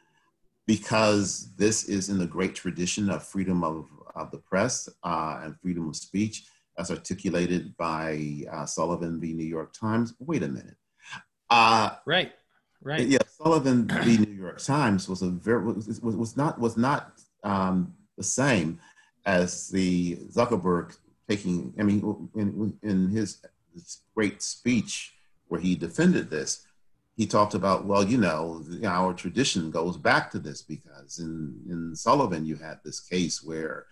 because this is in the great tradition of freedom of of the press uh, and freedom of speech as articulated by uh, Sullivan v. New York Times. Wait a minute. Uh, right, right. Yeah, Sullivan v. New York Times was a very was, was not was not um, the same as the Zuckerberg taking. I mean, in, in his, his great speech where he defended this, he talked about, well, you know, our tradition goes back to this because in, in Sullivan, you had this case where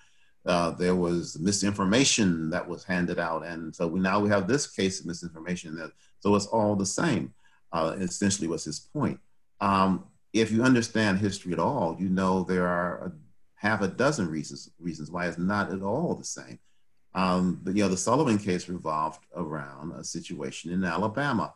uh, there was misinformation that was handed out, and so we now we have this case of misinformation. That so it's all the same. uh, essentially was his point. Um, if you understand history at all, you know there are a, half a dozen reasons reasons why it's not at all the same. Um, but you know, the Sullivan case revolved around a situation in Alabama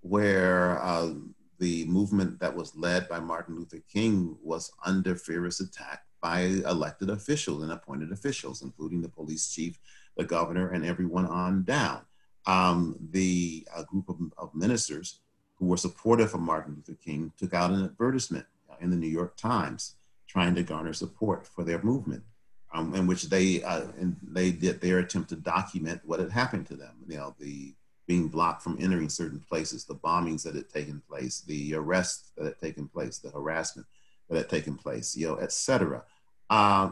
where uh, the movement that was led by Martin Luther King was under furious attack by elected officials and appointed officials, including the police chief, the governor, and everyone on down. Um, the uh, group of, of ministers who were supportive of Martin Luther King took out an advertisement in the New York Times trying to garner support for their movement, um, in which they uh, they did their attempt to document what had happened to them. You know, the being blocked from entering certain places, the bombings that had taken place, the arrests that had taken place, the harassment that had taken place, you know, et cetera. Uh,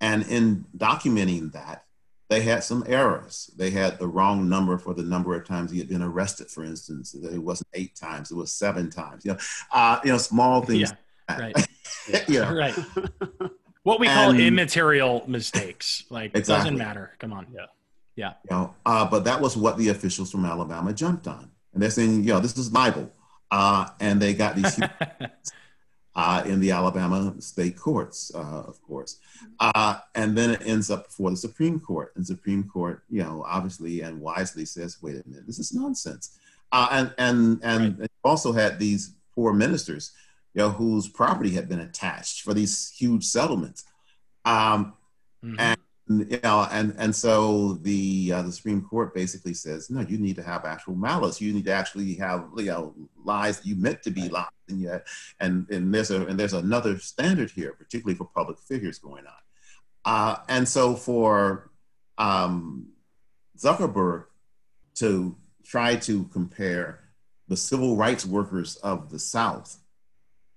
and in documenting that, they had some errors. They had the wrong number for the number of times he had been arrested, for instance. It wasn't eight times, it was seven times. You know, uh, you know, small things. Yeah, right. you know. Right. What we call and, immaterial mistakes. Like exactly. it doesn't matter. Come on. Yeah. Yeah. You know, uh, but that was what the officials from Alabama jumped on. And they're saying, you know, this is Bible. Uh, and they got these uh, in the Alabama state courts, uh, of course. Uh, and then it ends up before the Supreme Court. And Supreme Court, you know, obviously and wisely says, wait a minute, this is nonsense. Uh, and and, and right. also had these poor ministers, you know, whose property had been attached for these huge settlements. Um, mm-hmm. And you know, and and so the uh, the Supreme Court basically says, no, you need to have actual malice. You need to actually have you know lies that you meant to be lies, and yet, and and there's a and there's another standard here, particularly for public figures going on. Uh, and so for um, Zuckerberg to try to compare the civil rights workers of the South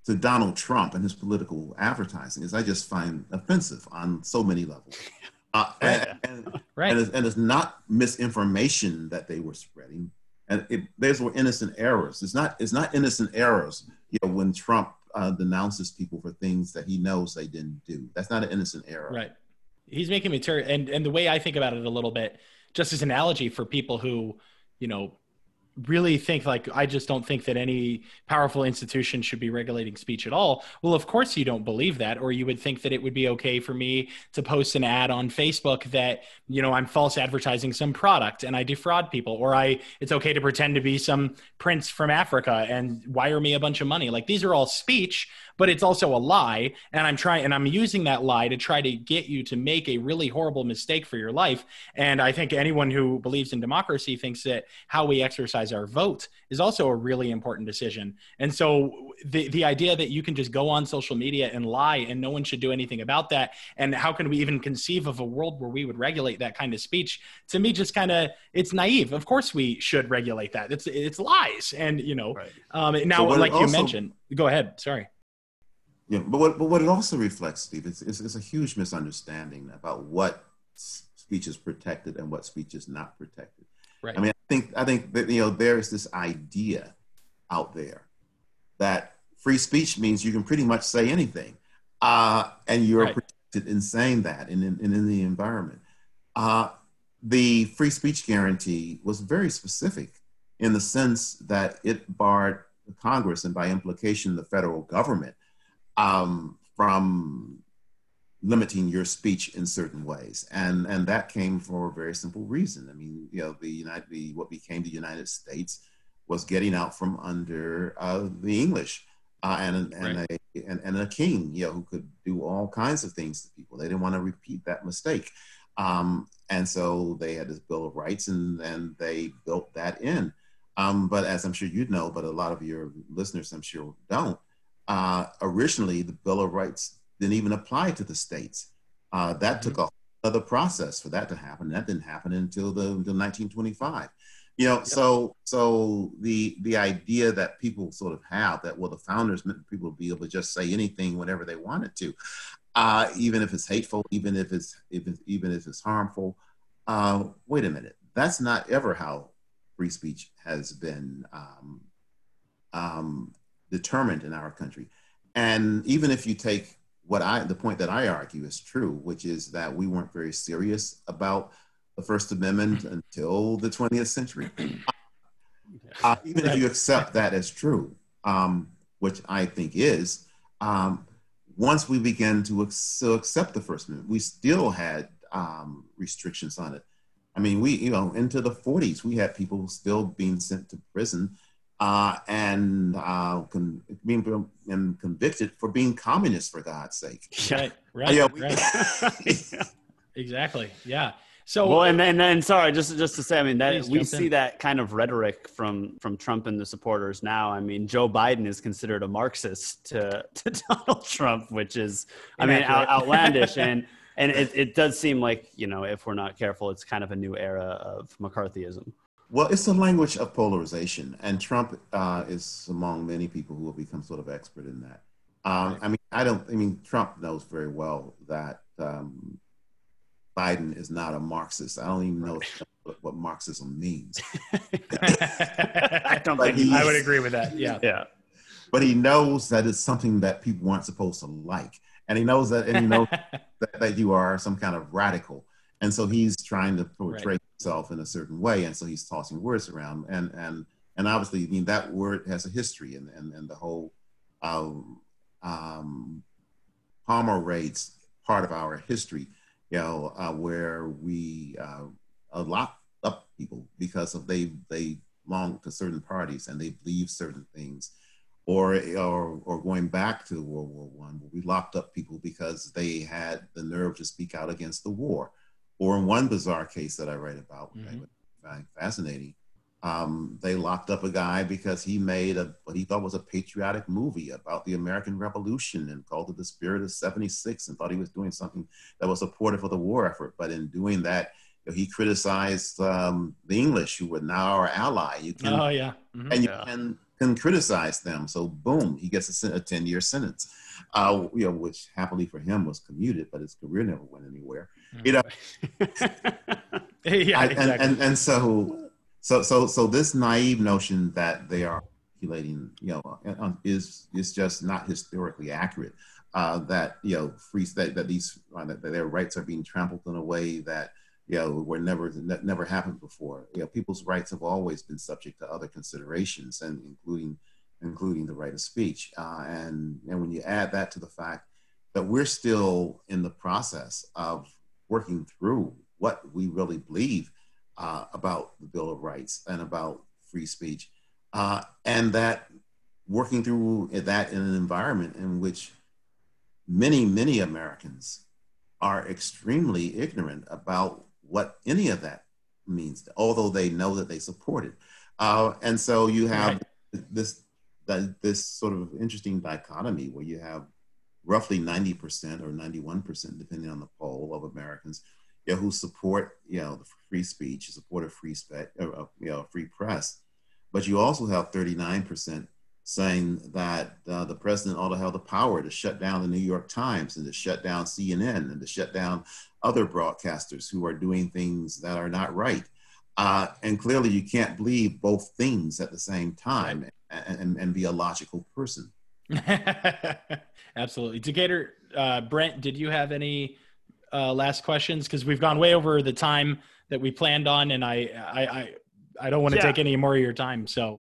to Donald Trump and his political advertising is I just find offensive on so many levels. Uh, and, and, right. and, it's, and, it's, not misinformation that they were spreading. And it, those were innocent errors. It's not, it's not innocent errors you know, when Trump uh, denounces people for things that he knows they didn't do. That's not an innocent error. Right. He's making material. And, and the way I think about it a little bit, just as an analogy for people who, you know, really think like I just don't think that any powerful institution should be regulating speech at all. Well, of course you don't believe that, or you would think that it would be okay for me to post an ad on Facebook that you know I'm false advertising some product and I defraud people, or I it's okay to pretend to be some prince from Africa and wire me a bunch of money. Like these are all speech but it's also a lie and i'm trying and i'm using that lie to try to get you to make a really horrible mistake for your life and i think anyone who believes in democracy thinks that how we exercise our vote is also a really important decision and so the the idea that you can just go on social media and lie and no one should do anything about that and how can we even conceive of a world where we would regulate that kind of speech to me just kind of it's naive. Of course we should regulate that. It's it's lies and you know right. um, now like also, you mentioned go ahead sorry yeah, but what, but what it also reflects, Steve, is, is, is a huge misunderstanding about what speech is protected and what speech is not protected. Right. I mean, I think I think that you know there is this idea out there that free speech means you can pretty much say anything, uh, and you're right. protected in saying that and in, in, in the environment. Uh, the free speech guarantee was very specific in the sense that it barred Congress and by implication the federal government um, from limiting your speech in certain ways, and and that came for a very simple reason. I mean, you know, the United, the what became the United States was getting out from under uh, the English, uh, and and, right. a, and and a king, you know, who could do all kinds of things to people. They didn't want to repeat that mistake, um, and so they had this Bill of Rights, and and they built that in. Um, but as I'm sure you know, but a lot of your listeners, I'm sure, don't uh, originally the Bill of Rights didn't even apply to the states. Uh, that mm-hmm. took another process for that to happen. That didn't happen until the until 1925. You know, yep. so so the the idea that people sort of have that well, the founders meant people to be able to just say anything whenever they wanted to, uh, even if it's hateful, even if it's, if it's even if it's harmful. Uh, wait a minute, that's not ever how free speech has been um, um, determined in our country. And even if you take what I, the point that I argue is true, which is that we weren't very serious about the First Amendment until the 20th century. uh, even if you accept that as true, um, which I think is, um, once we began to, accept the First Amendment, we still had um, restrictions on it. I mean, we, you know, into the 40s, we had people still being sent to prison uh, and uh, con- being and convicted for being communist for God's sake. Right, right, yeah, we- right. exactly. Yeah. So well, and and, and sorry, just just to say, I mean that we see in. that kind of rhetoric from from Trump and the supporters now. I mean, Joe Biden is considered a Marxist to to Donald Trump, which is, I mean, out, outlandish, and and it, it does seem like you know, if we're not careful, it's kind of a new era of McCarthyism. Well, it's a language of polarization, and Trump uh, is among many people who have become sort of expert in that. Um, I mean, I don't. I mean, Trump knows very well that um, Biden is not a Marxist. I don't even know what, what Marxism means. I don't think I would agree with that. Yeah. Yeah. But he knows that it's something that people aren't supposed to like. And he knows that, and he knows that, that, you are some kind of radical. And so he's trying to portray right. himself in a certain way. And so he's tossing words around. And, and, and obviously, I mean, that word has a history and, and, and the whole um, um, Palmer raids part of our history you know, uh, where we uh, lock up people because of they they belong to certain parties and they believe certain things, or or or going back to World War One, where we locked up people because they had the nerve to speak out against the war, or in one bizarre case that I write about, mm-hmm. which I find fascinating, um, they locked up a guy because he made a what he thought was a patriotic movie about the American Revolution and called it The Spirit of 76 and thought he was doing something that was supportive of the war effort. But in doing that, you know, he criticized um, the English, who were now our ally. You can, oh, yeah. Mm-hmm. And you yeah. can, can criticize them. So, boom, he gets a, a 10 year sentence, uh, you know, which happily for him was commuted, but his career never went anywhere. You know, yeah, exactly. and, and, and so so so so this naive notion that they are articulating, you know, uh, is is just not historically accurate. Uh, that you know, free that, that these uh, that their rights are being trampled in a way that you know were never ne- never happened before. You know, people's rights have always been subject to other considerations, and including including the right of speech. Uh, and and when you add that to the fact that we're still in the process of working through what we really believe uh, about the Bill of Rights and about free speech, uh, and that working through that in an environment in which many, many Americans are extremely ignorant about what any of that means, although they know that they support it. Uh, and so you have right. this this sort of interesting dichotomy where you have roughly 90% or 91%, depending on the poll, of Americans you know, who support you know free speech, support a free spe- uh, you know free press, but you also have 39 percent saying that uh, the president ought to have the power to shut down the New York Times and to shut down CNN and to shut down other broadcasters who are doing things that are not right. Uh, and clearly, you can't believe both things at the same time and, and, and be a logical person. Absolutely. Decatur, uh, Brent, did you have any uh, last questions because we've gone way over the time that we planned on, and I I I, I don't want to yeah. take any more of your time. So.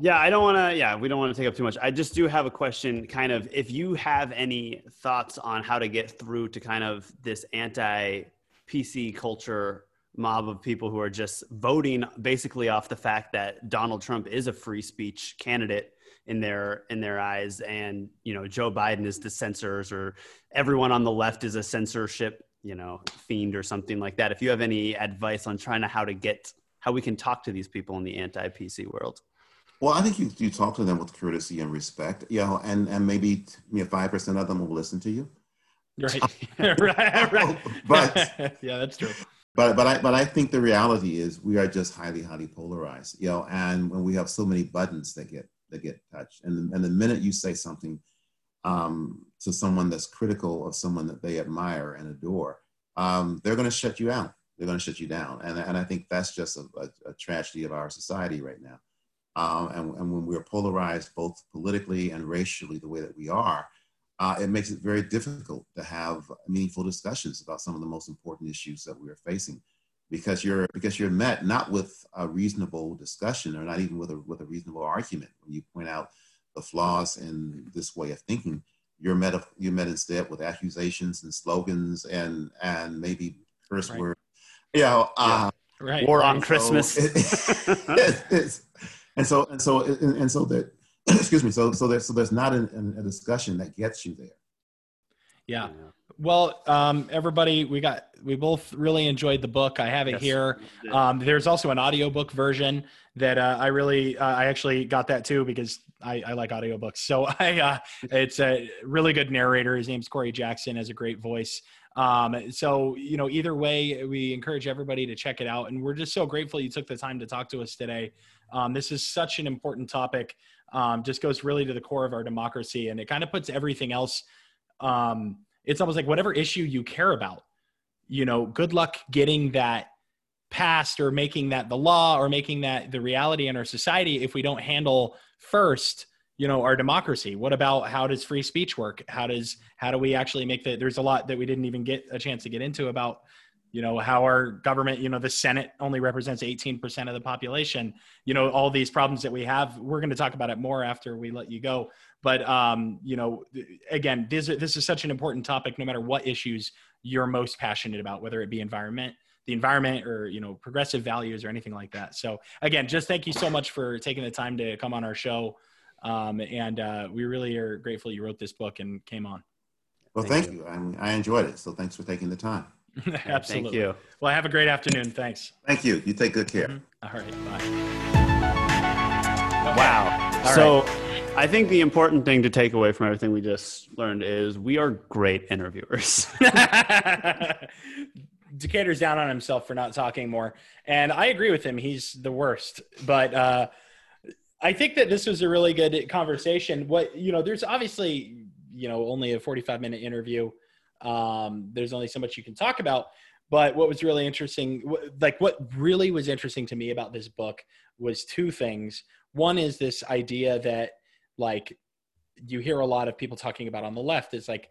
Yeah, I don't want to. Yeah, we don't want to take up too much. I just do have a question. Kind of, if you have any thoughts on how to get through to kind of this anti PC culture mob of people who are just voting basically off the fact that Donald Trump is a free speech candidate in their in their eyes. And you know Joe Biden is the censors or everyone on the left is a censorship you know fiend or something like that. If you have any advice on trying to how to get how we can talk to these people in the anti-pc world. Well i think you, you talk to them with courtesy and respect you know and and maybe you know, 5% of them will listen to you. Right. Right, right. but yeah that's true. But but I but I think the reality is we are just highly highly polarized, you know, and when we have so many buttons that get that get touched. And, and the minute you say something um, to someone that's critical of someone that they admire and adore, um, they're going to shut you out. They're going to shut you down. And, and I think that's just a, a, a tragedy of our society right now. Um, and, and, when we're polarized both politically and racially the way that we are, uh, it makes it very difficult to have meaningful discussions about some of the most important issues that we are facing. Because you're because you're met not with a reasonable discussion or not even with a with a reasonable argument. When you point out the flaws in this way of thinking you're met you're met instead with accusations and slogans and and maybe curse right. words. You know uh, right. War on so christmas. it, it, and so and so and, and so that excuse me so so there's so there's not an, a discussion that gets you there. Yeah well, um, everybody, we got we both really enjoyed the book. I have it yes, here. Um, there's also an audiobook version that uh, I really uh, I actually got that too because I, I like audiobooks. So I uh, it's a really good narrator. His name's Corey Jackson, has a great voice. Um, so you know, either way, we encourage everybody to check it out, and we're just so grateful you took the time to talk to us today. Um, this is such an important topic. Um, just goes really to the core of our democracy, and it kind of puts everything else. Um, it's almost like whatever issue you care about, you know, good luck getting that passed or making that the law or making that the reality in our society if we don't handle first you know our democracy. What about how does free speech work? How does how do we actually make the there's a lot that we didn't even get a chance to get into about you know how our government you know the senate only represents 18% of the population. You know all these problems that we have we're going to talk about it more after we let you go but um, you know, again, this this is such an important topic. No matter what issues you're most passionate about, whether it be environment, the environment, or you know, progressive values, or anything like that. So again, just thank you so much for taking the time to come on our show. Um, and uh, we really are grateful you wrote this book and came on. Well, thank, thank you. you. I, I enjoyed it. So thanks for taking the time. Absolutely. Thank you. Well, have a great afternoon. Thanks. Thank you. You take good care. Mm-hmm. All right. Bye. Okay. Wow. All so. Right. I think the important thing to take away from everything we just learned is we are great interviewers. Decatur's down on himself for not talking more, and I agree with him. He's the worst, but uh, I think that this was a really good conversation. What you know, there's obviously you know only a 45 minute interview. Um, there's only so much you can talk about. But what was really interesting, like what really was interesting to me about this book was two things. One is this idea that like you hear a lot of people talking about on the left is like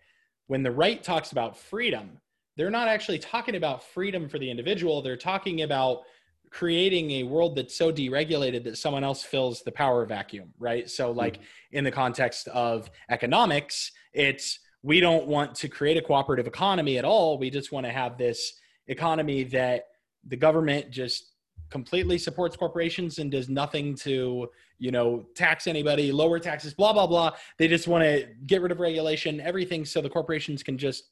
when the right talks about freedom they're not actually talking about freedom for the individual. They're talking about creating a world that's so deregulated that someone else fills the power vacuum right? So like mm-hmm. in the context of economics it's we don't want to create a cooperative economy at all. We just want to have this economy that the government just completely supports corporations and does nothing to you know tax anybody lower taxes blah blah blah. They just want to get rid of regulation everything so the corporations can just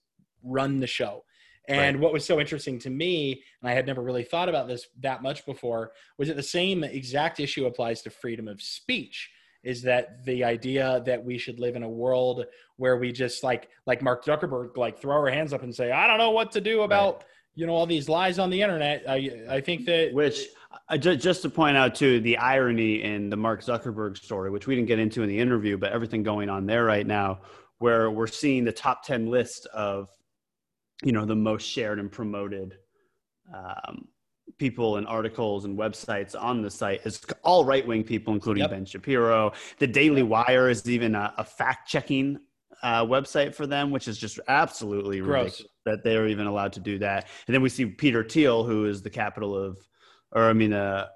run the show. And right. what was so interesting to me and i had never really thought about this that much before was that the same exact issue applies to freedom of speech is that the idea that we should live in a world where we just like like mark zuckerberg like throw our hands up and say i don't know what to do about right you know all these lies on the internet. I I think that which uh, just just to point out too the irony in the Mark Zuckerberg story, which we didn't get into in the interview, but everything going on there right now, where we're seeing the top ten list of you know the most shared and promoted um, people and articles and websites on the site is all right wing people, including yep. Ben Shapiro. The Daily Wire is even a, a fact checking uh, website for them, which is just absolutely Gross. ridiculous that they're even allowed to do that. And then we see Peter Thiel, who is the capital of, or I mean, uh,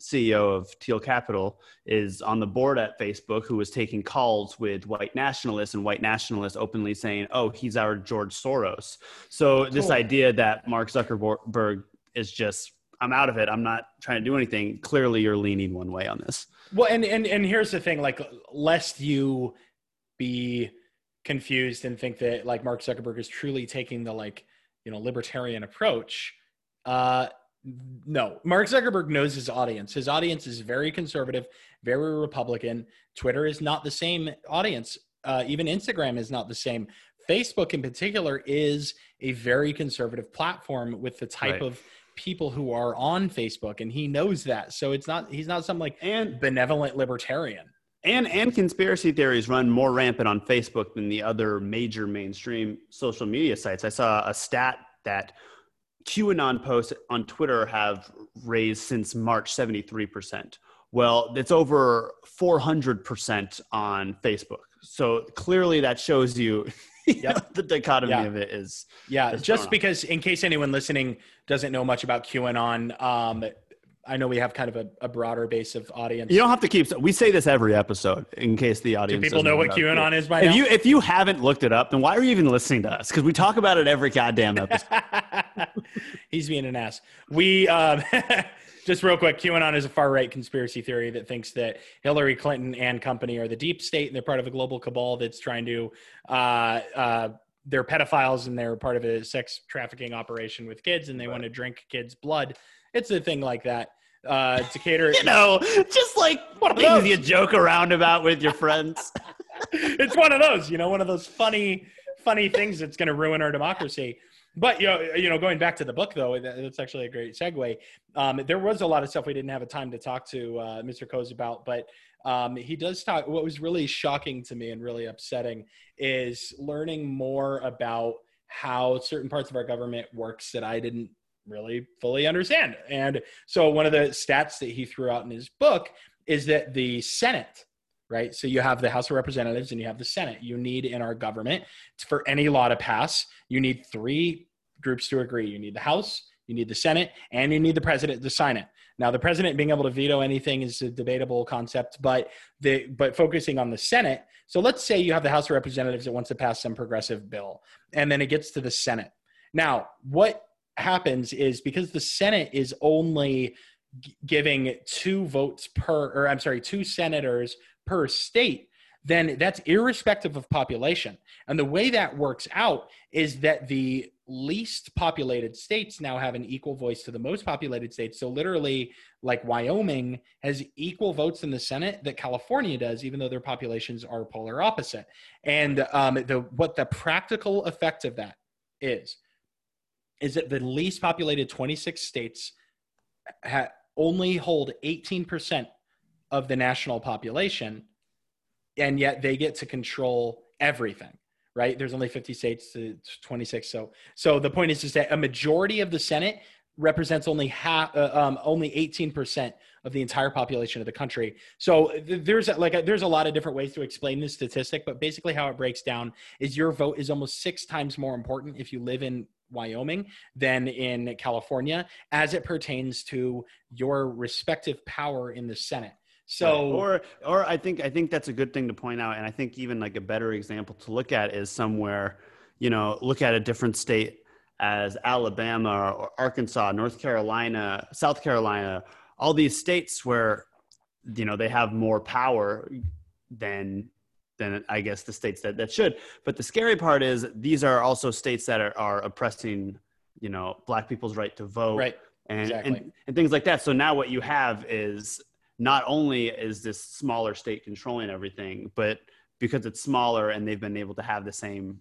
CEO of Thiel Capital, is on the board at Facebook, who was taking calls with white nationalists and white nationalists openly saying, "Oh, he's our George Soros." So cool. this idea that Mark Zuckerberg is just I'm out of it. I'm not trying to do anything. Clearly, you're leaning one way on this. Well, and and and here's the thing: like, lest you be confused and think that like Mark Zuckerberg is truly taking the like you know libertarian approach. Uh, no, Mark Zuckerberg knows his audience. His audience is very conservative, very Republican. Twitter is not the same audience. Uh, even Instagram is not the same. Facebook, in particular, is a very conservative platform with the type right. of people who are on Facebook, and he knows that. So it's not he's not some like and benevolent libertarian and and conspiracy theories run more rampant on Facebook than the other major mainstream social media sites. I saw a stat that QAnon posts on Twitter have raised since March 73%. Well, it's over 400% on Facebook. So clearly that shows you Yep. the dichotomy yeah. of it is. Yeah, just because, in case anyone listening doesn't know much about QAnon, um, I know we have kind of a, a, broader base of audience. You don't have to keep. We say this every episode in case the audience. Do people know what QAnon is by if now? you if you haven't looked it up, then why are you even listening to us? Because we talk about it every goddamn episode. He's being an ass. We um, just real quick. QAnon is a far right conspiracy theory that thinks that Hillary Clinton and company are the deep state and they're part of a global cabal that's trying to. Uh, uh, they're pedophiles and they're part of a sex trafficking operation with kids and they right. want to drink kids' blood. It's a thing like that uh, Decatur. you know, just like one of things you joke around about with your friends. it's one of those, you know, one of those funny, funny things that's going to ruin our democracy. But you know, you know, going back to the book though, that's actually a great segue. Um, there was a lot of stuff we didn't have a time to talk to uh, Mr. Cose about, but um, he does talk. What was really shocking to me and really upsetting is learning more about how certain parts of our government works that I didn't really fully understand. And so one of the stats that he threw out in his book is that the Senate, right? So you have the House of Representatives and you have the Senate. You need in our government for any law to pass, you need three groups to agree. You need the House, you need the Senate, and you need the president to sign it. Now, the president being able to veto anything is a debatable concept, but the but focusing on the Senate. So let's say you have the House of Representatives that wants to pass some progressive bill, and then it gets to the Senate. Now, what happens is because the Senate is only giving two votes per, or I'm sorry, two senators per state, then that's irrespective of population. And the way that works out is that the least populated states now have an equal voice to the most populated states. So literally, like Wyoming has equal votes in the Senate that California does, even though their populations are polar opposite. And um, the what the practical effect of that is is that the least populated 26 states ha- only hold 18% of the national population, and yet they get to control everything. Right? There's only 50 states to 26. So, so the point is, is that a majority of the Senate represents only half, uh, um, only 18% of the entire population of the country. So th- there's a, like a, there's a lot of different ways to explain this statistic, but basically how it breaks down is your vote is almost six times more important if you live in Wyoming than in California as it pertains to your respective power in the Senate. So or or I think I think that's a good thing to point out and I think even like a better example to look at is somewhere, you know, look at a different state as Alabama or Arkansas, North Carolina, South Carolina, all these states where you know they have more power than than I guess the states that, that should. But the scary part is these are also states that are, are oppressing, you know, black people's right to vote. Right. And, exactly. and, and things like that. So now what you have is not only is this smaller state controlling everything, but because it's smaller and they've been able to have the same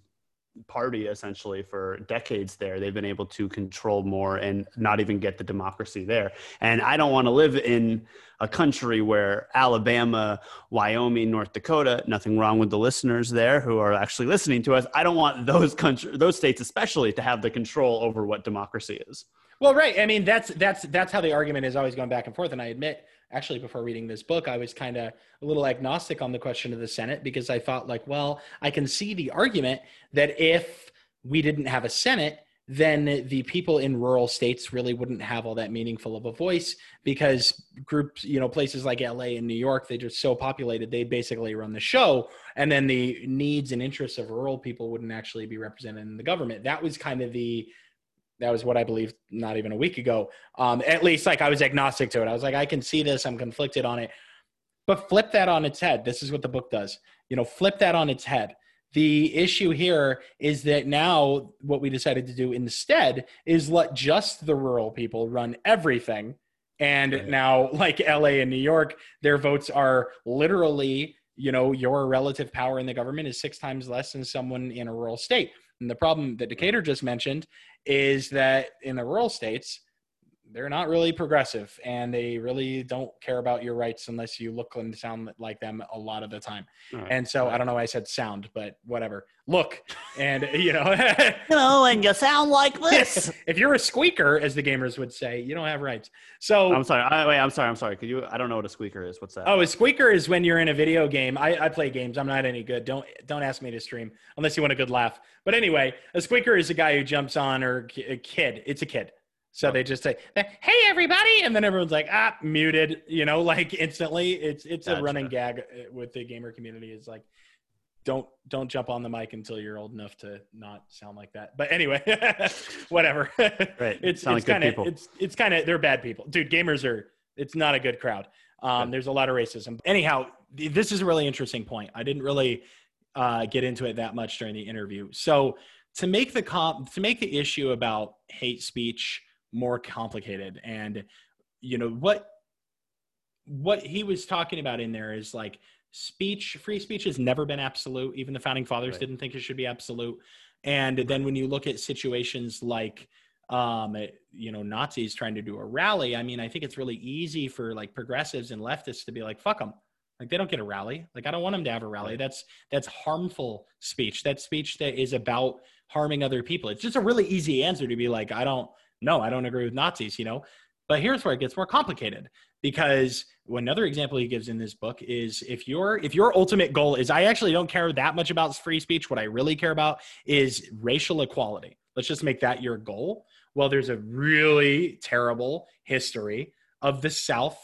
party essentially for decades there. They've been able to control more and not even get the democracy there. And I don't want to live in a country where Alabama, Wyoming, North Dakota, nothing wrong with the listeners there who are actually listening to us. I don't want those country those states especially to have the control over what democracy is. Well, right. I mean, that's that's that's how the argument is always going back and forth and I admit actually before reading this book i was kind of a little agnostic on the question of the senate because i thought like well i can see the argument that if we didn't have a senate then the people in rural states really wouldn't have all that meaningful of a voice because groups you know places like la and new york they're just so populated they basically run the show and then the needs and interests of rural people wouldn't actually be represented in the government. That was kind of the that was what I believed not even a week ago. Um, at least like I was agnostic to it. I was like, I can see this. I'm conflicted on it. But flip that on its head. This is what the book does. You know, flip that on its head. The issue here is that now what we decided to do instead is let just the rural people run everything. And right. now, like LA and New York, their votes are literally, you know, your relative power in the government is six times less than someone in a rural state. And the problem that Decatur just mentioned is that in the rural states, they're not really progressive and they really don't care about your rights unless you look and sound like them a lot of the time. Right. And so I don't know why I said sound, but whatever. Look and you know, you know, and you sound like this. if you're a squeaker, as the gamers would say, you don't have rights. So I'm sorry. I, wait, I'm sorry. I'm sorry. Could you? I don't know what a squeaker is. What's that? Oh, a squeaker is when you're in a video game. I, I play games. I'm not any good. Don't don't ask me to stream unless you want a good laugh. But anyway, a squeaker is a guy who jumps on or a kid. It's a kid so they just say, "Hey, everybody," and then everyone's like, "Ah, muted," you know, like instantly. It's it's gotcha. a running gag uh, with the gamer community. Is like, don't don't jump on the mic until you're old enough to not sound like that. But anyway, whatever. Right. it's sound it's like kind of it's it's kind of they're bad people, dude. Gamers are. It's not a good crowd. Um, there's a lot of racism. Anyhow, this is a really interesting point. I didn't really uh, get into it that much during the interview. So to make the comp to make the issue about hate speech more complicated. And you know what what he was talking about in there is like speech free speech has never been absolute. Even the founding fathers right. didn't think it should be absolute. And then when you look at situations like um you know nazis trying to do a rally i mean i think it's really easy for like progressives and leftists to be like fuck them like they don't get a rally. Like i don't want them to have a rally. Right. that's that's harmful speech. That speech that is about harming other people. It's just a really easy answer to be like i don't no, I don't agree with Nazis, you know. But here's where it gets more complicated because another example he gives in this book is if your if your ultimate goal is I actually don't care that much about free speech, what I really care about is racial equality. Let's just make that your goal. Well, there's a really terrible history of the South,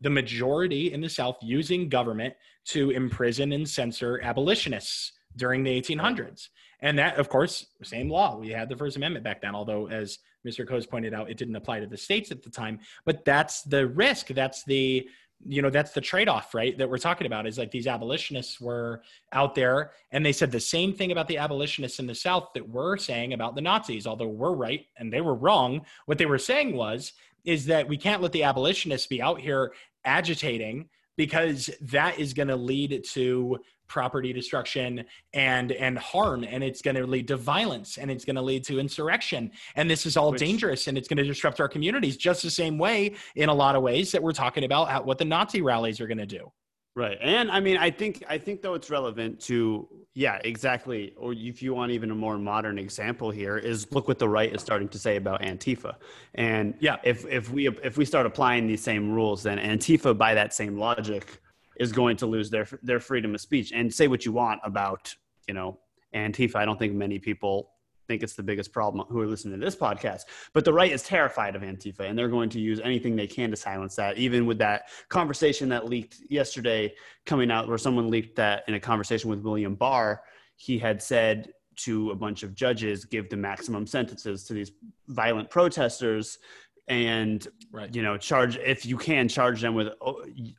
the majority in the South using government to imprison and censor abolitionists during the 1800s. And that, of course, same law. We had the First Amendment back then, although, as Mr. Cose pointed out, it didn't apply to the states at the time. But that's the risk. That's the you know that's the trade-off right that we're talking about is like these abolitionists were out there and they said the same thing about the abolitionists in the south that we're saying about the nazis although we're right and they were wrong what they were saying was is that we can't let the abolitionists be out here agitating because that is going to lead to property destruction and and harm and it's going to lead to violence and it's going to lead to insurrection. And this is all Which, dangerous and it's going to disrupt our communities just the same way in a lot of ways that we're talking about how, what the nazi rallies are going to do. Right and i mean i think i think though it's relevant to yeah exactly or if you want even a more modern example here is look what the right is starting to say about antifa. And yeah. if if we if we start applying these same rules then antifa by that same logic is going to lose their their freedom of speech. And say what you want about you know Antifa. I don't think many people think it's the biggest problem who are listening to this podcast. But the right is terrified of Antifa, and they're going to use anything they can to silence that. Even with that conversation that leaked yesterday coming out, where someone leaked that in a conversation with William Barr, he had said to a bunch of judges, give the maximum sentences to these violent protesters and right. you know charge if you can charge them with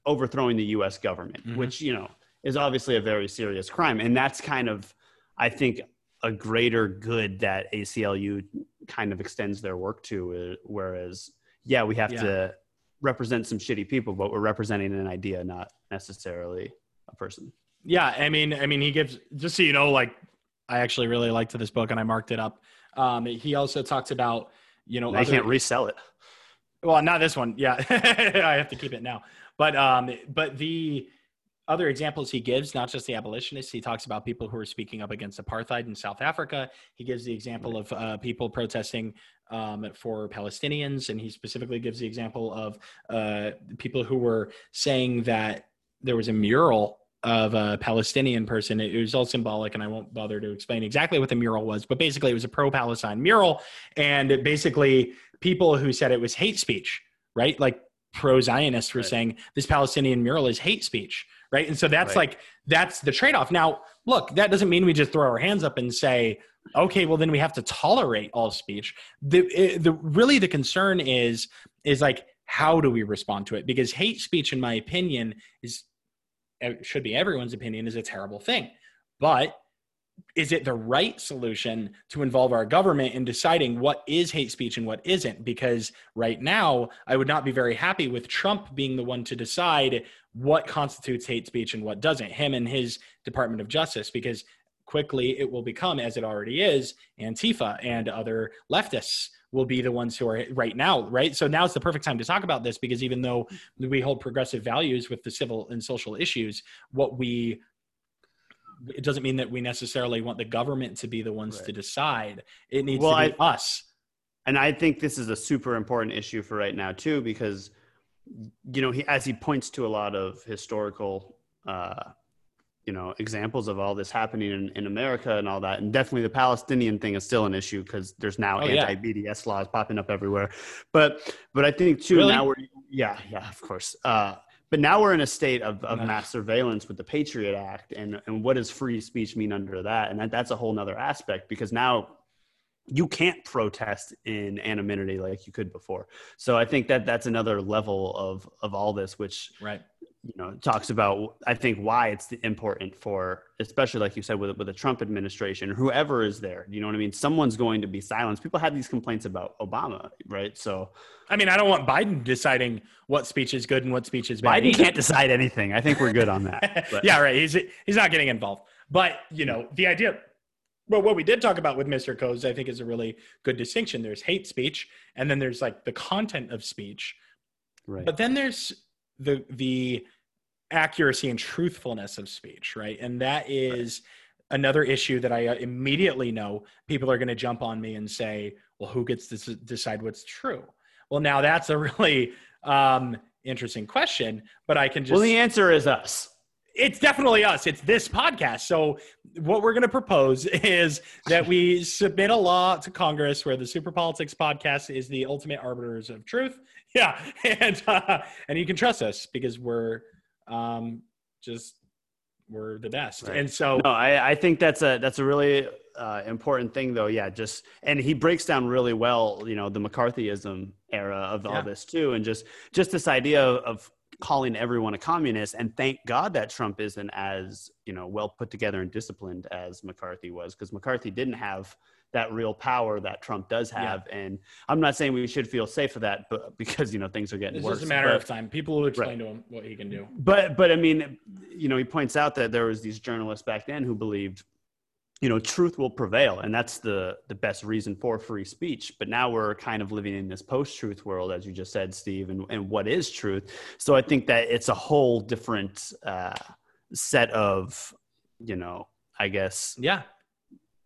overthrowing the U.S. government, mm-hmm. which you know is obviously a very serious crime, and that's kind of I think a greater good that ACLU kind of extends their work to. Uh, whereas, yeah, we have yeah. to represent some shitty people, but we're representing an idea, not necessarily a person. Yeah, I mean, I mean, he gives just so you know, like I actually really liked this book, and I marked it up. Um, he also talks about you know I other, can't resell it. Well, not this one. Yeah, I have to keep it now. But um, but the other examples he gives, not just the abolitionists, he talks about people who are speaking up against apartheid in South Africa. He gives the example of uh, people protesting um, for Palestinians, and he specifically gives the example of uh, people who were saying that there was a mural of a Palestinian person. It was all symbolic, and I won't bother to explain exactly what the mural was, but basically it was a pro-Palestine mural, and basically people who said it was hate speech, right? Like pro-Zionists were right. saying this Palestinian mural is hate speech, right? And so that's right. like that's the trade-off. Now, look, that doesn't mean we just throw our hands up and say, okay, well then we have to tolerate all speech. The eh, the really the concern is is like how do we respond to it? Because hate speech, in my opinion, is should be everyone's opinion is a terrible thing. But is it the right solution to involve our government in deciding what is hate speech and what isn't? Because right now, I would not be very happy with Trump being the one to decide what constitutes hate speech and what doesn't, him and his Department of Justice, because quickly it will become, as it already is, Antifa and other leftists will be the ones who are right now, right? So now it's the perfect time to talk about this because even though we hold progressive values with the civil and social issues, what we it doesn't mean that we necessarily want the government to be the ones right. to decide. It needs well, to be I, us. And I think this is a super important issue for right now too, because you know, he as he points to a lot of historical uh, you know examples of all this happening in, in america and all that. And definitely the palestinian thing is still an issue because there's now oh, anti-bds yeah. laws popping up everywhere. But but i think too really? now we're yeah yeah of course. Uh, but now we're in a state of, of mass surveillance with the patriot act and and what does free speech mean under that? And that, that's a whole nother aspect because now you can't protest in anonymity like you could before. So i think that that's another level of of all this which right. you know talks about i think why it's important for especially like you said with with the trump administration whoever is there you know what i mean? Someone's going to be silenced. People have these complaints about obama right? So i mean i don't want biden deciding what speech is good and what speech is bad biden can't decide anything. I think we're good on that yeah right. He's he's not getting involved. But you know the idea well, what we did talk about with Mr. Cose, I think, is a really good distinction. There's hate speech, and then there's like the content of speech. Right. But then there's the the accuracy and truthfulness of speech, right? And that is right. another issue that I uh, immediately know people are going to jump on me and say, "Well, who gets to decide what's true?" Well, now that's a really um, interesting question, but I can just Well, the answer is us. It's definitely us. It's this podcast. So, what we're going to propose is that we submit a law to Congress where the Super Politics podcast is the ultimate arbiters of truth. Yeah, and uh, and you can trust us because we're um, just we're the best. Right. And so, no, I, I think that's a that's a really uh, important thing, though. Yeah, just and he breaks down really well, you know, the McCarthyism era of all this too, and just just this idea of calling everyone a communist. And thank God that Trump isn't as you know well put together and disciplined as McCarthy was, because McCarthy didn't have that real power that Trump does have. Yeah. And I'm not saying we should feel safe for that, but because you know things are getting it's worse. It's just a matter but, of time. People will explain right. to him what he can do. But but I mean, you know, he points out that there was these journalists back then who believed you know truth will prevail and that's the the best reason for free speech but now we're kind of living in this post-truth world as you just said steve and, and what is truth so i think that it's a whole different uh, set of you know i guess yeah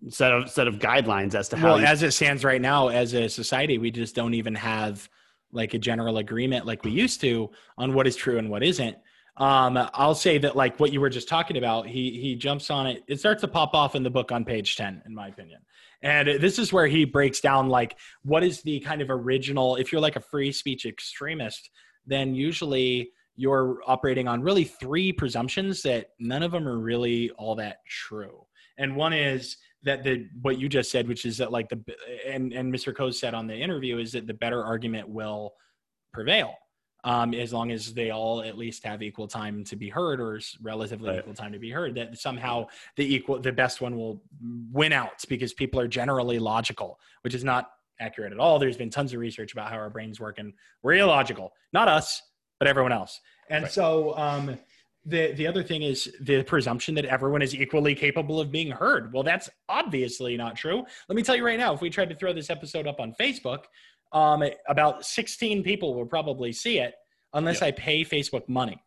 set of set of guidelines as to how. Well, as it stands right now, as a society, we just don't even have like a general agreement like we used to on what is true and what isn't. Um, I'll say that like what you were just talking about, he he jumps on it. It starts to pop off in the book on page ten, in my opinion. And this is where he breaks down like what is the kind of original. If you're like a free speech extremist, then usually you're operating on really three presumptions that none of them are really all that true. And one is that the what you just said, which is that like the and and Mr. Cose said on the interview is that the better argument will prevail um, as long as they all at least have equal time to be heard or relatively right. equal time to be heard. That somehow the equal the best one will win out because people are generally logical, which is not accurate at all. There's been tons of research about how our brains work, and we're illogical. Not us, but everyone else. And right. so um, the the other thing is the presumption that everyone is equally capable of being heard. Well, that's obviously not true. Let me tell you right now, if we tried to throw this episode up on Facebook, um, about 16 people will probably see it unless I pay Facebook money.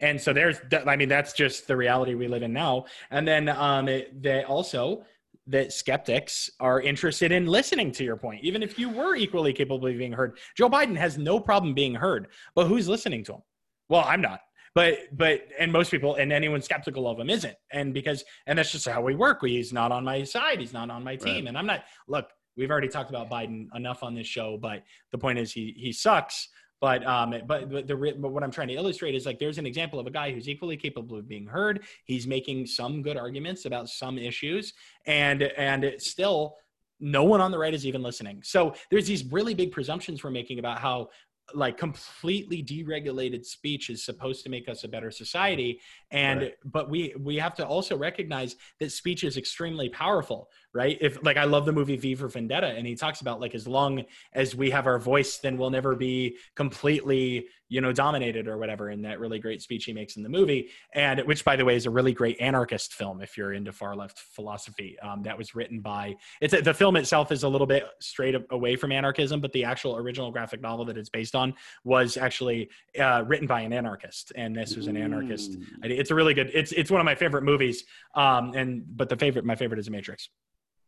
And so there's, I mean, that's just the reality we live in now. And then um, it, they also that skeptics are interested in listening to your point, even if you were equally capable of being heard. Joe Biden has no problem being heard, but who's listening to him? Well, I'm not but but and most people and anyone skeptical of him isn't and because and that's just how we work he's not on my side he's not on my team right. and i'm not look we've already talked about biden enough on this show but the point is he he sucks but um but, but the but what i'm trying to illustrate is like there's an example of a guy who's equally capable of being heard he's making some good arguments about some issues and and still no one on the right is even listening. So there's these really big presumptions we're making about how like completely deregulated speech is supposed to make us a better society and right. but we we have to also recognize that speech is extremely powerful right if like i love the movie v for vendetta and he talks about like as long as we have our voice then we'll never be completely you know, dominated or whatever in that really great speech he makes in the movie. And which, by the way, is a really great anarchist film if you're into far left philosophy. Um, that was written by it's the film itself is a little bit straight away from anarchism, but the actual original graphic novel that it's based on was actually uh, written by an anarchist, and this was an anarchist. Mm. It's a really good. It's it's one of my favorite movies. Um, and but the favorite, my favorite is The Matrix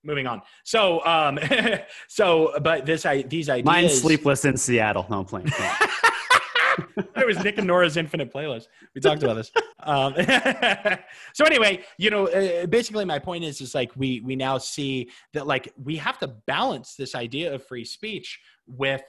moving on. So, um, so, but this, I, these ideas. Mine sleepless in Seattle. No, I'm playing. it was Nick and Norah's infinite playlist. We talked about this. Um, so anyway, you know, uh, basically my point is, is like we we now see that like we have to balance this idea of free speech with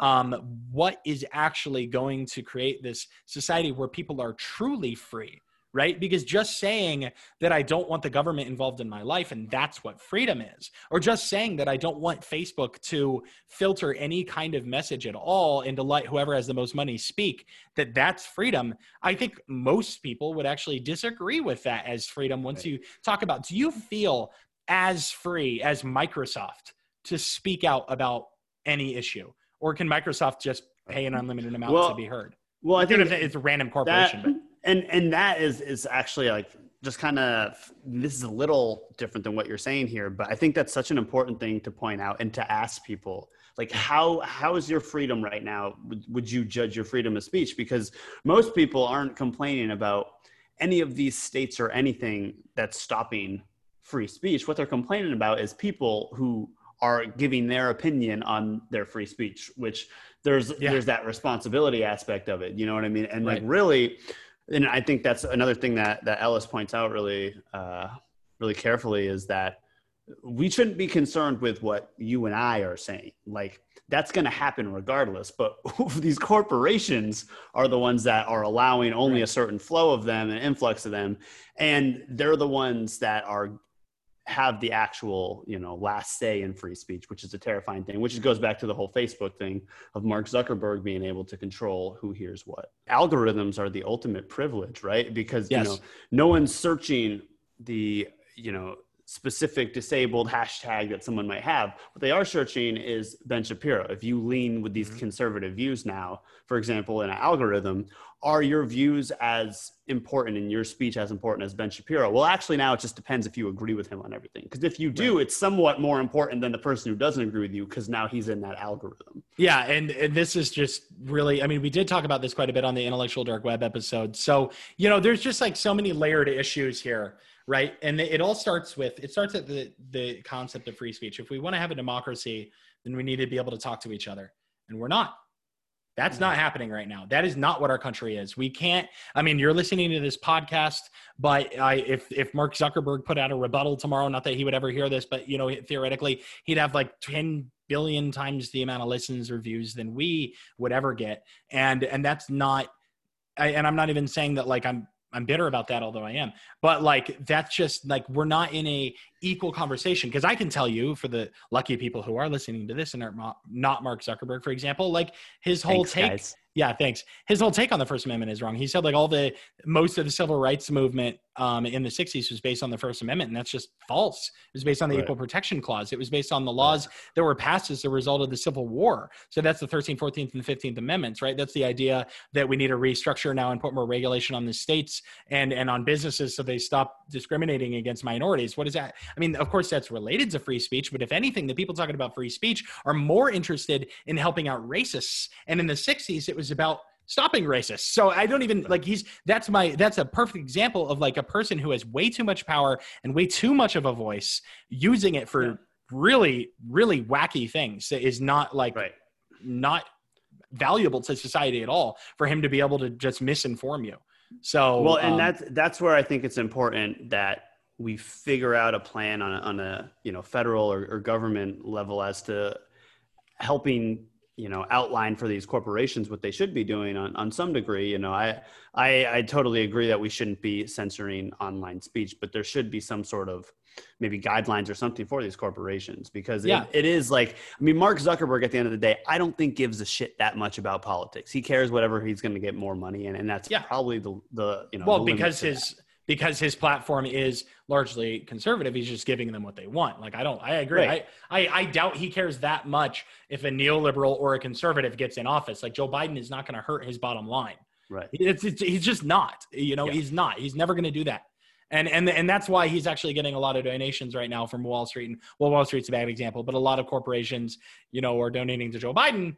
um, what is actually going to create this society where people are truly free right? Because just saying that I don't want the government involved in my life and that's what freedom is, or just saying that I don't want Facebook to filter any kind of message at all and to let whoever has the most money speak, that that's freedom. I think most people would actually disagree with that as freedom once you talk about do you feel as free as Microsoft to speak out about any issue? Or can Microsoft just pay an unlimited amount well, to be heard? Well, I think it's a random corporation, that, but and and that is is actually like just kind of this is a little different than what you're saying here but i think that's such an important thing to point out and to ask people. Like how how is your freedom right now? Would, would you judge your freedom of speech? Because most people aren't complaining about any of these states or anything that's stopping free speech. What they're complaining about is people who are giving their opinion on their free speech which there's yeah. there's that responsibility aspect of it you know what i mean? And right. like really and I think that's another thing that that Ellis points out really uh, really carefully is that we shouldn't be concerned with what you and I are saying. Like that's going to happen regardless. But these corporations are the ones that are allowing only right. a certain flow of them and influx of them, and they're the ones that are have the actual you know last say in free speech which is a terrifying thing which goes back to the whole facebook thing of mark zuckerberg being able to control who hears what algorithms are the ultimate privilege right because yes. you know no one's searching the you know specific disabled hashtag that someone might have. What they are searching is Ben Shapiro. If you lean with these mm-hmm. conservative views now, for example, in an algorithm, are your views as important and your speech as important as Ben Shapiro? Well, actually, now it just depends if you agree with him on everything. Because if you do, right. it's somewhat more important than the person who doesn't agree with you because now he's in that algorithm. Yeah. And, and this is just really, I mean, we did talk about this quite a bit on the Intellectual Dark Web episode. So, you know, there's just like so many layered issues here right and it all starts with it starts at the the concept of free speech if we want to have a democracy then we need to be able to talk to each other and we're not that's not mm-hmm. happening right now. That is not what our country is. We can't. I mean, you're listening to this podcast, but I, if if Mark Zuckerberg put out a rebuttal tomorrow, not that he would ever hear this, but you know, theoretically, he'd have like 10 billion times the amount of listens or views than we would ever get, and and that's not. I, and I'm not even saying that like I'm I'm bitter about that, although I am. But like that's just like we're not in a equal conversation because I can tell you for the lucky people who are listening to this and are not Mark Zuckerberg, for example, like his whole Thanks, take. Guys. Yeah, thanks. His whole take on the First Amendment is wrong. He said like all the most of the civil rights movement um, in the 60s was based on the First Amendment, and that's just false. It was based on the right. Equal Protection Clause. It was based on the laws right. that were passed as a result of the Civil War. So that's the 13th, 14th, and 15th Amendments, right? That's the idea that we need to restructure now and put more regulation on the states and and on businesses so they stop discriminating against minorities. What is that? I mean, of course, that's related to free speech, but if anything, the people talking about free speech are more interested in helping out racists. And in the 60s, it was about stopping racists. So I don't even like he's that's my that's a perfect example of like a person who has way too much power and way too much of a voice using it for yeah. really really wacky things that is not like right. not valuable to society at all for him to be able to just misinform you. So well, and um, that's that's where I think it's important that we figure out a plan on a, on a you know federal or, or government level as to helping you know outline for these corporations what they should be doing on, on some degree you know I, I i totally agree that we shouldn't be censoring online speech but there should be some sort of maybe guidelines or something for these corporations because yeah. it, it is like i mean mark zuckerberg at the end of the day i don't think gives a shit that much about politics he cares whatever he's going to get more money in and that's yeah. probably the the you know well because his because his platform is largely conservative. He's just giving them what they want. Like I don't, I agree. Right. I, I, I doubt he cares that much if a neoliberal or a conservative gets in office. Like Joe Biden is not going to hurt his bottom line. Right. It's, it's, he's just not. You know, yeah. he's not. He's never going to do that. And and and that's why he's actually getting a lot of donations right now from Wall Street. And well, Wall Street's a bad example, but a lot of corporations, you know, are donating to Joe Biden.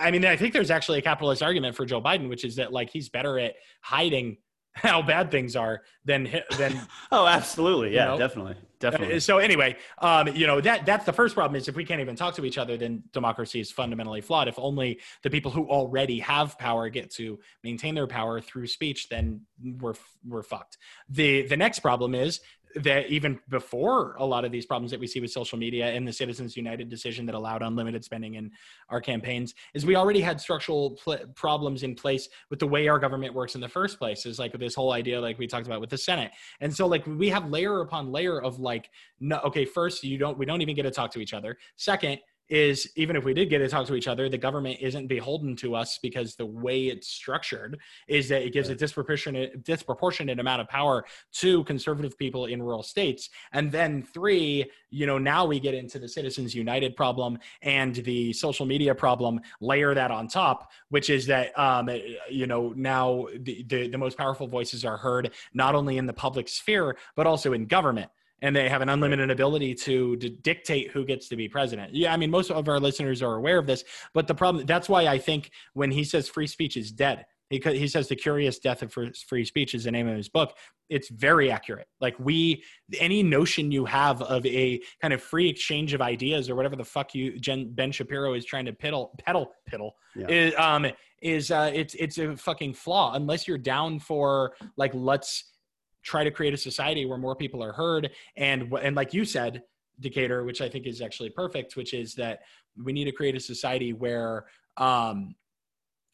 I mean, I think there's actually a capitalist argument for Joe Biden, which is that like he's better at hiding how bad things are than than oh absolutely. yeah you know? definitely. Definitely. Uh, so anyway um you know that that's the first problem is if we can't even talk to each other then democracy is fundamentally flawed. If only the people who already have power get to maintain their power through speech then we're we're fucked. The the next problem is that even before a lot of these problems that we see with social media and the Citizens United decision that allowed unlimited spending in our campaigns is we already had structural pl- problems in place with the way our government works in the first place. Is like this whole idea, like we talked about with the Senate, and so like we have layer upon layer of like, no, okay, first you don't, we don't even get to talk to each other. Second, is even if we did get to talk to each other, the government isn't beholden to us because the way it's structured is that it gives a disproportionate disproportionate amount of power to conservative people in rural states. And then three, you know, now we get into the Citizens United problem and the social media problem. Layer that on top, which is that um, you know now the, the the most powerful voices are heard not only in the public sphere but also in government and they have an unlimited ability to, to, dictate who gets to be president. Yeah, I mean, most of our listeners are aware of this, but the problem that's why I think when he says free speech is dead, he, he says the curious death of free speech is the name of his book. It's very accurate. Like we, any notion you have of a kind of free exchange of ideas or whatever the fuck you Jen, Ben Shapiro is trying to piddle, pedal, piddle, yeah. is um is uh it's it's a fucking flaw unless you're down for like let's try to create a society where more people are heard. And and like you said decatur which i think is actually perfect which is that we need to create a society where um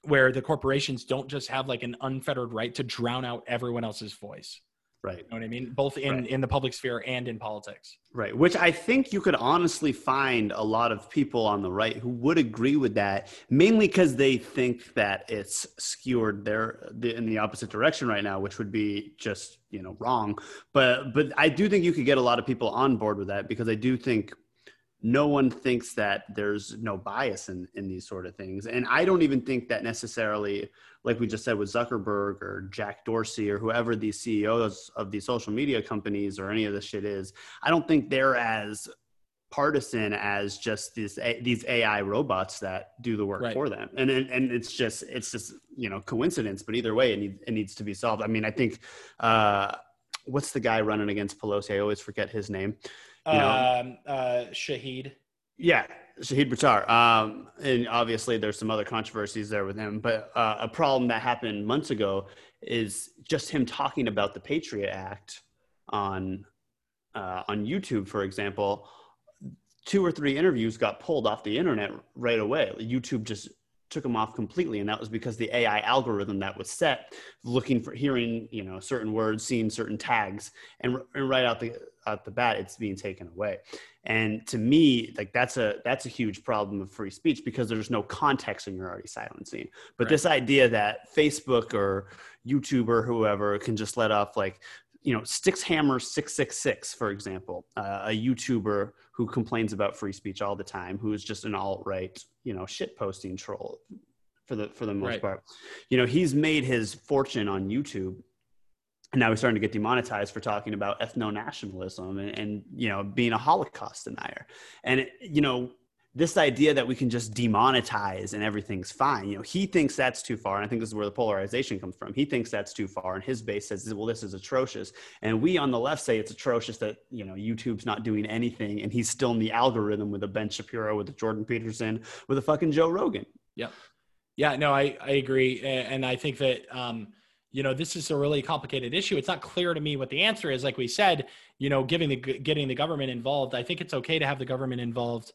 where the corporations don't just have like an unfettered right to drown out everyone else's voice Right. You know what I mean? Both in, right. in the public sphere and in politics. Right. Which I think you could honestly find a lot of people on the right who would agree with that, mainly because they think that it's skewered there in the opposite direction right now, which would be just, you know, wrong. But but I do think you could get a lot of people on board with that because I do think no one thinks that there's no bias in, in these sort of things. And I don't even think that necessarily, like we just said with Zuckerberg or Jack Dorsey or whoever these CEOs of these social media companies or any of this shit is, I don't think they're as partisan as just these these AI robots that do the work right. for them. And, and and it's just it's just you know coincidence, but either way, it needs it needs to be solved. I mean, I think uh, what's the guy running against Pelosi? I always forget his name. You know, um, uh, Shahid. Yeah, Shahid Buttar. Um, and obviously, there's some other controversies there with him. But uh, a problem that happened months ago is just him talking about the Patriot Act on uh, on YouTube, for example. Two or three interviews got pulled off the internet right away. YouTube just took them off completely and that was because the ai algorithm that was set looking for hearing you know certain words seeing certain tags and, and right out the out the bat it's being taken away and to me like that's a that's a huge problem of free speech because there's no context and you're already silencing but right. this idea that facebook or youtube or whoever can just let off like you know, Sticks Hammer 666, for example, uh, a YouTuber who complains about free speech all the time, who is just an alt right, you know, shit posting troll for the for the most right. part. You know, he's made his fortune on YouTube. And now he's starting to get demonetized for talking about ethno nationalism and, and, you know, being a Holocaust denier. And, it, you know, this idea that we can just demonetize and everything's fine. You know he thinks that's too far and i think this is where the polarization comes from. He thinks that's too far and his base says well this is atrocious. And we on the left say it's atrocious that you know youtube's not doing anything and he's still in the algorithm with a ben shapiro with a jordan peterson with a fucking joe rogan. Yeah yeah no i i agree and i think that um you know this is a really complicated issue. It's not clear to me what the answer is. Like we said you know giving the getting the government involved i think it's okay to have the government involved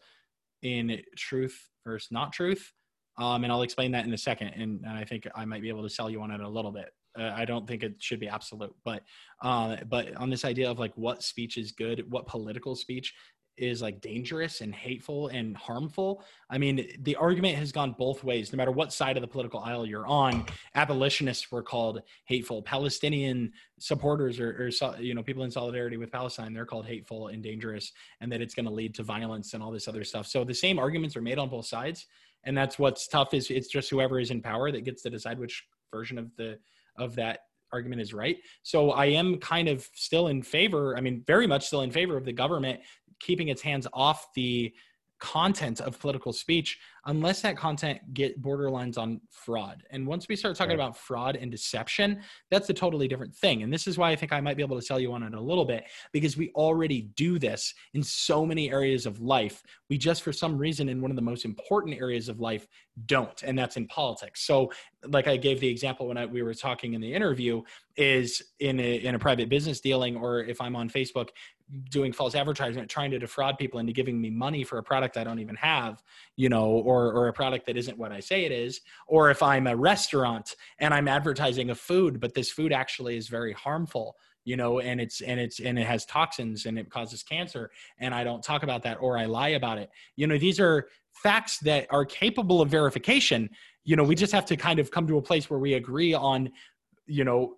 in truth versus not truth. Um, and I'll explain that in a second. And, and, I think I might be able to sell you on it a little bit. Uh, I don't think it should be absolute, but uh, but on this idea of like what speech is good, what political speech is like dangerous and hateful and harmful. I mean, the argument has gone both ways. No matter what side of the political aisle you're on, abolitionists were called hateful. Palestinian supporters or, or you know people in solidarity with Palestine, they're called hateful and dangerous, and that it's going to lead to violence and all this other stuff. So the same arguments are made on both sides, and that's what's tough. Is it's just whoever is in power that gets to decide which version of the of that argument is right. So I am kind of still in favor, I mean, very much still in favor of the government keeping its hands off the content of political speech unless that content get borderlines on fraud. And once we start talking right. about fraud and deception that's a totally different thing. And this is why i think i might be able to sell you on it a little bit because we already do this in so many areas of life. We just for some reason in one of the most important areas of life don't and that's in politics. So like i gave the example when I, we were talking in the interview is in a, in a private business dealing or if i'm on facebook doing false advertisement trying to defraud people into giving me money for a product i don't even have you know or or a product that isn't what i say it is or if i'm a restaurant and i'm advertising a food but this food actually is very harmful you know and it's and it's and it has toxins and it causes cancer and i don't talk about that or i lie about it. You know these are facts that are capable of verification. You know we just have to kind of come to a place where we agree on you know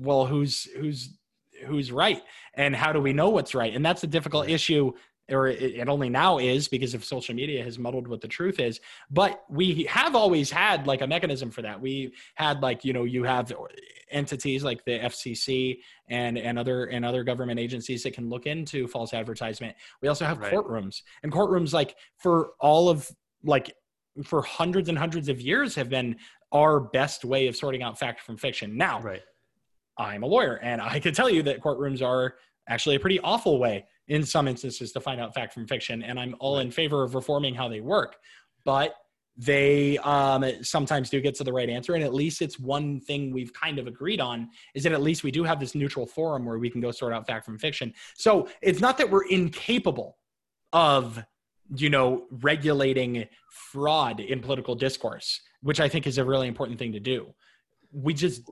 well who's who's who's right and how do we know what's right? And that's a difficult issue or it only now is because of social media has muddled what the truth is. But we have always had like a mechanism for that. We had like you know you have entities like the fcc and and other and other government agencies that can look into false advertisement. We also have right. courtrooms. And courtrooms like for all of like for hundreds and hundreds of years have been our best way of sorting out fact from fiction. Now right. I'm a lawyer, and I can tell you that courtrooms are actually a pretty awful way in some instances to find out fact from fiction. And I'm all in favor of reforming how they work, but they um, sometimes do get to the right answer. And at least it's one thing we've kind of agreed on is that at least we do have this neutral forum where we can go sort out fact from fiction. So it's not that we're incapable of you know regulating fraud in political discourse which i think is a really important thing to do we just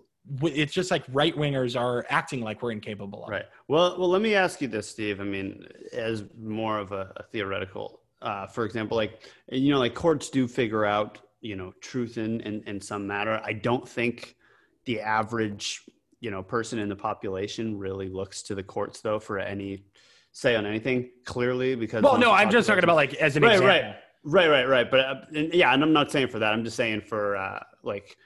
it's just like right wingers are acting like we're incapable of. Right. Well, well, let me ask you this, Steve. I mean, as more of a, a theoretical, uh, for example, like you know, like courts do figure out you know truth in, in in some matter. I don't think the average you know person in the population really looks to the courts though for any say on anything clearly because well no i'm just talking about like as an right example. right right right right but uh, and, yeah and i'm not saying for that i'm just saying for uh, like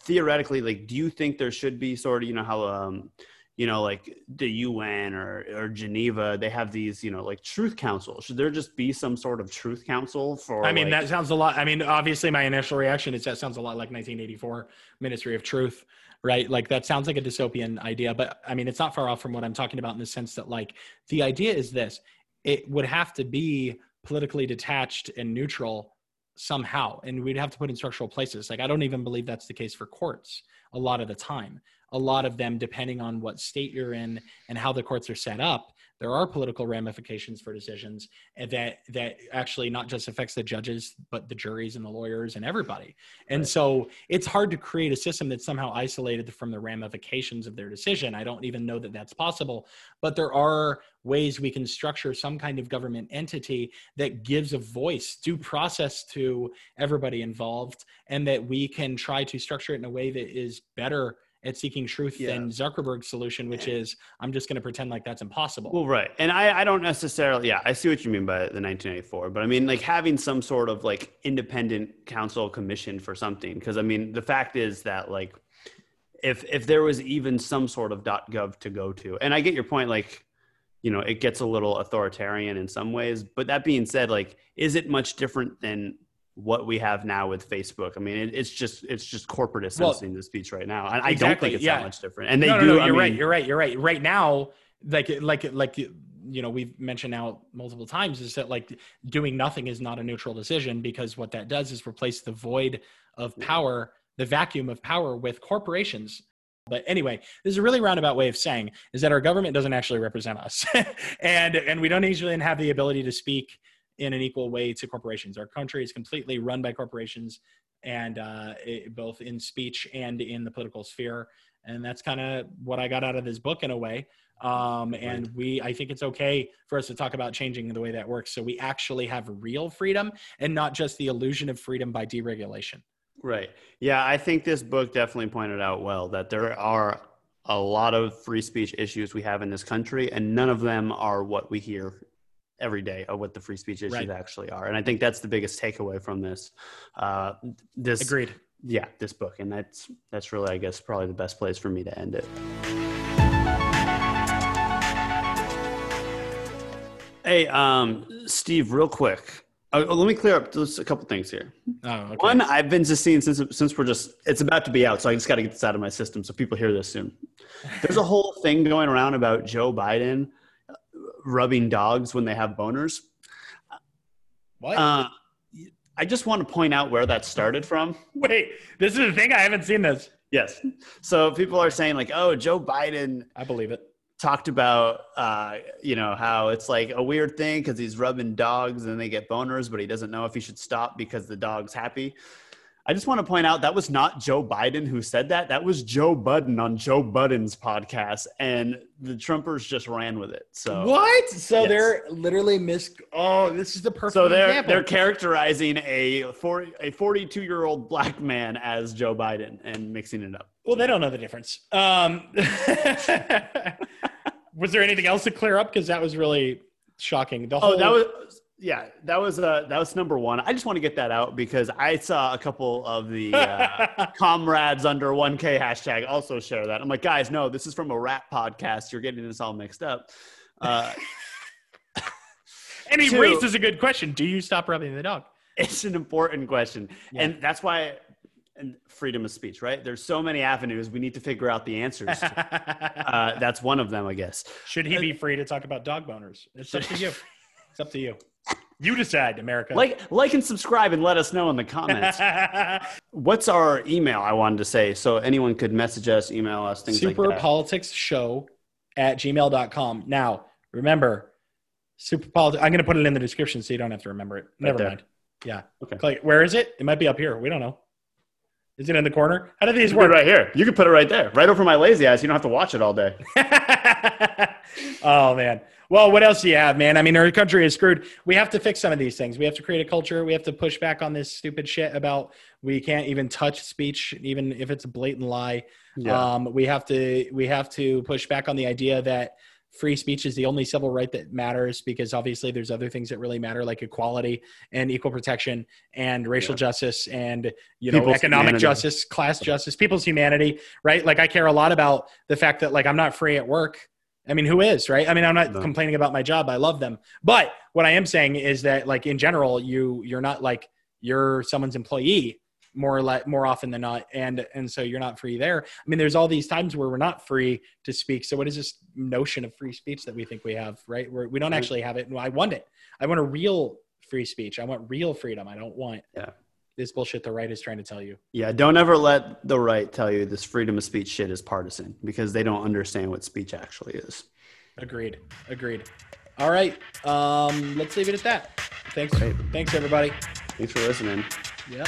theoretically, like, do you think there should be sort of, you know, how, um, you know, like the UN or, or Geneva, they have these, you know, like truth council. Should there just be some sort of truth council for? I mean, like, that sounds a lot. I mean, obviously, my initial reaction is that sounds a lot like 1984 Ministry of Truth, right? Like that sounds like a dystopian idea, but I mean, it's not far off from what I'm talking about in the sense that, like, the idea is this: it would have to be politically detached and neutral somehow and we'd have to put in structural places. Like i don't even believe that's the case for courts a lot of the time. A lot of them depending on what state you're in and how the courts are set up there are political ramifications for decisions that that actually not just affects the judges but the juries and the lawyers and everybody and right. so it's hard to create a system that's somehow isolated from the ramifications of their decision i don't even know that that's possible but there are ways we can structure some kind of government entity that gives a voice due process to everybody involved and that we can try to structure it in a way that is better at seeking truth yeah. than Zuckerberg's solution, which is I'm just going to pretend like that's impossible. Well, right. And I, I don't necessarily, yeah, I see what you mean by the 1984, but I mean, like having some sort of like independent council commission for something. Because I mean, the fact is that like, if if there was even some sort of .gov to go to, and I get your point, like, you know, it gets a little authoritarian in some ways. But that being said, like, is it much different than what we have now with Facebook. I mean, it, it's just it's just corporate censoring well, the speech right now. I, exactly, I don't think it's yeah. that much different. And they no, no, do. No, you're mean, right. You're right. You're right. Right now, like like like you know we've mentioned now multiple times is that like doing nothing is not a neutral decision because what that does is replace the void of power, the vacuum of power with corporations. But anyway, this is a really roundabout way of saying is that our government doesn't actually represent us, and and we don't usually have the ability to speak in an equal way to corporations. Our country is completely run by corporations, and uh, it, both in speech and in the political sphere. And that's kind of what I got out of this book in a way. Um, and we, I think it's okay for us to talk about changing the way that works. So we actually have real freedom and not just the illusion of freedom by deregulation. Right. Yeah. I think this book definitely pointed out well that there are a lot of free speech issues we have in this country, and none of them are what we hear every day of what the free speech issues right. actually are. And I think that's the biggest takeaway from this. Uh, this agreed. Yeah, this book, and that's that's really, I guess, probably the best place for me to end it. Hey, um, Steve, real quick. Uh, let me clear up just a couple things here. Oh, okay. One, I've been just seeing since since we're just it's about to be out, so I just got to get this out of my system so people hear this soon. There's a whole thing going around about Joe Biden rubbing dogs when they have boners. What? Uh, I just want to point out where that started from. Wait, this is a thing I haven't seen this. Yes. So people are saying like, "Oh, Joe Biden." I believe it talked about uh, you know how it's like a weird thing because he's rubbing dogs and they get boners but he doesn't know if he should stop because the dog's happy i just want to point out that was not joe biden who said that that was joe budden on joe budden's podcast and the trumpers just ran with it so what so yes. they're literally mis oh this is the perfect so they're example. they're characterizing a 40 a 42 year old black man as joe biden and mixing it up well they don't know the difference um was there anything else to clear up? Because that was really shocking. The whole- oh, that was yeah, that was uh that was number one. I just want to get that out because I saw a couple of the uh, comrades under 1K hashtag also share that. I'm like, guys, no, this is from a rap podcast. You're getting this all mixed up. Uh, and he two, raises a good question. Do you stop rubbing the dog? It's an important question, yeah. and that's why and freedom of speech, right? There's so many avenues. We need to figure out the answers. uh, that's one of them, I guess. Should he be free to talk about dog boners? It's up to you. It's up to you. You decide, America. Like, like, and subscribe, and let us know in the comments. What's our email? I wanted to say so anyone could message us, email us, things super like that. politics show at gmail.com. Now, remember, super politics. I'm going to put it in the description so you don't have to remember it. Never mind. Yeah. Okay. Where is it? It might be up here. We don't know. Is it in the corner? How do these work? right here. You can put it right there, right over my lazy ass. You don't have to watch it all day. oh man. Well, what else do you have, man? I mean, our country is screwed. We have to fix some of these things. We have to create a culture. We have to push back on this stupid shit about we can't even touch speech, even if it's a blatant lie. Yeah. Um, we have to we have to push back on the idea that free speech is the only civil right that matters because obviously there's other things that really matter like equality and equal protection and racial yeah. justice and you know people's economic humanity. justice class justice people's humanity right like i care a lot about the fact that like i'm not free at work i mean who is right? I mean i'm not no. complaining about my job. I love them. But what i am saying is that like in general you you're not like you're someone's employee more like more often than not and and so you're not free there. I mean there's all these times where we're not free to speak. So what is this notion of free speech that we think we have right? Where we don't actually have it i want it. I want a real free speech. I want real freedom. I don't want yeah this bullshit the right is trying to tell you. Yeah don't ever let the right tell you this freedom of speech shit is partisan because they don't understand what speech actually is. Agreed agreed. All right um let's leave it at that. Thanks Great. thanks everybody. Thanks for listening. Yeah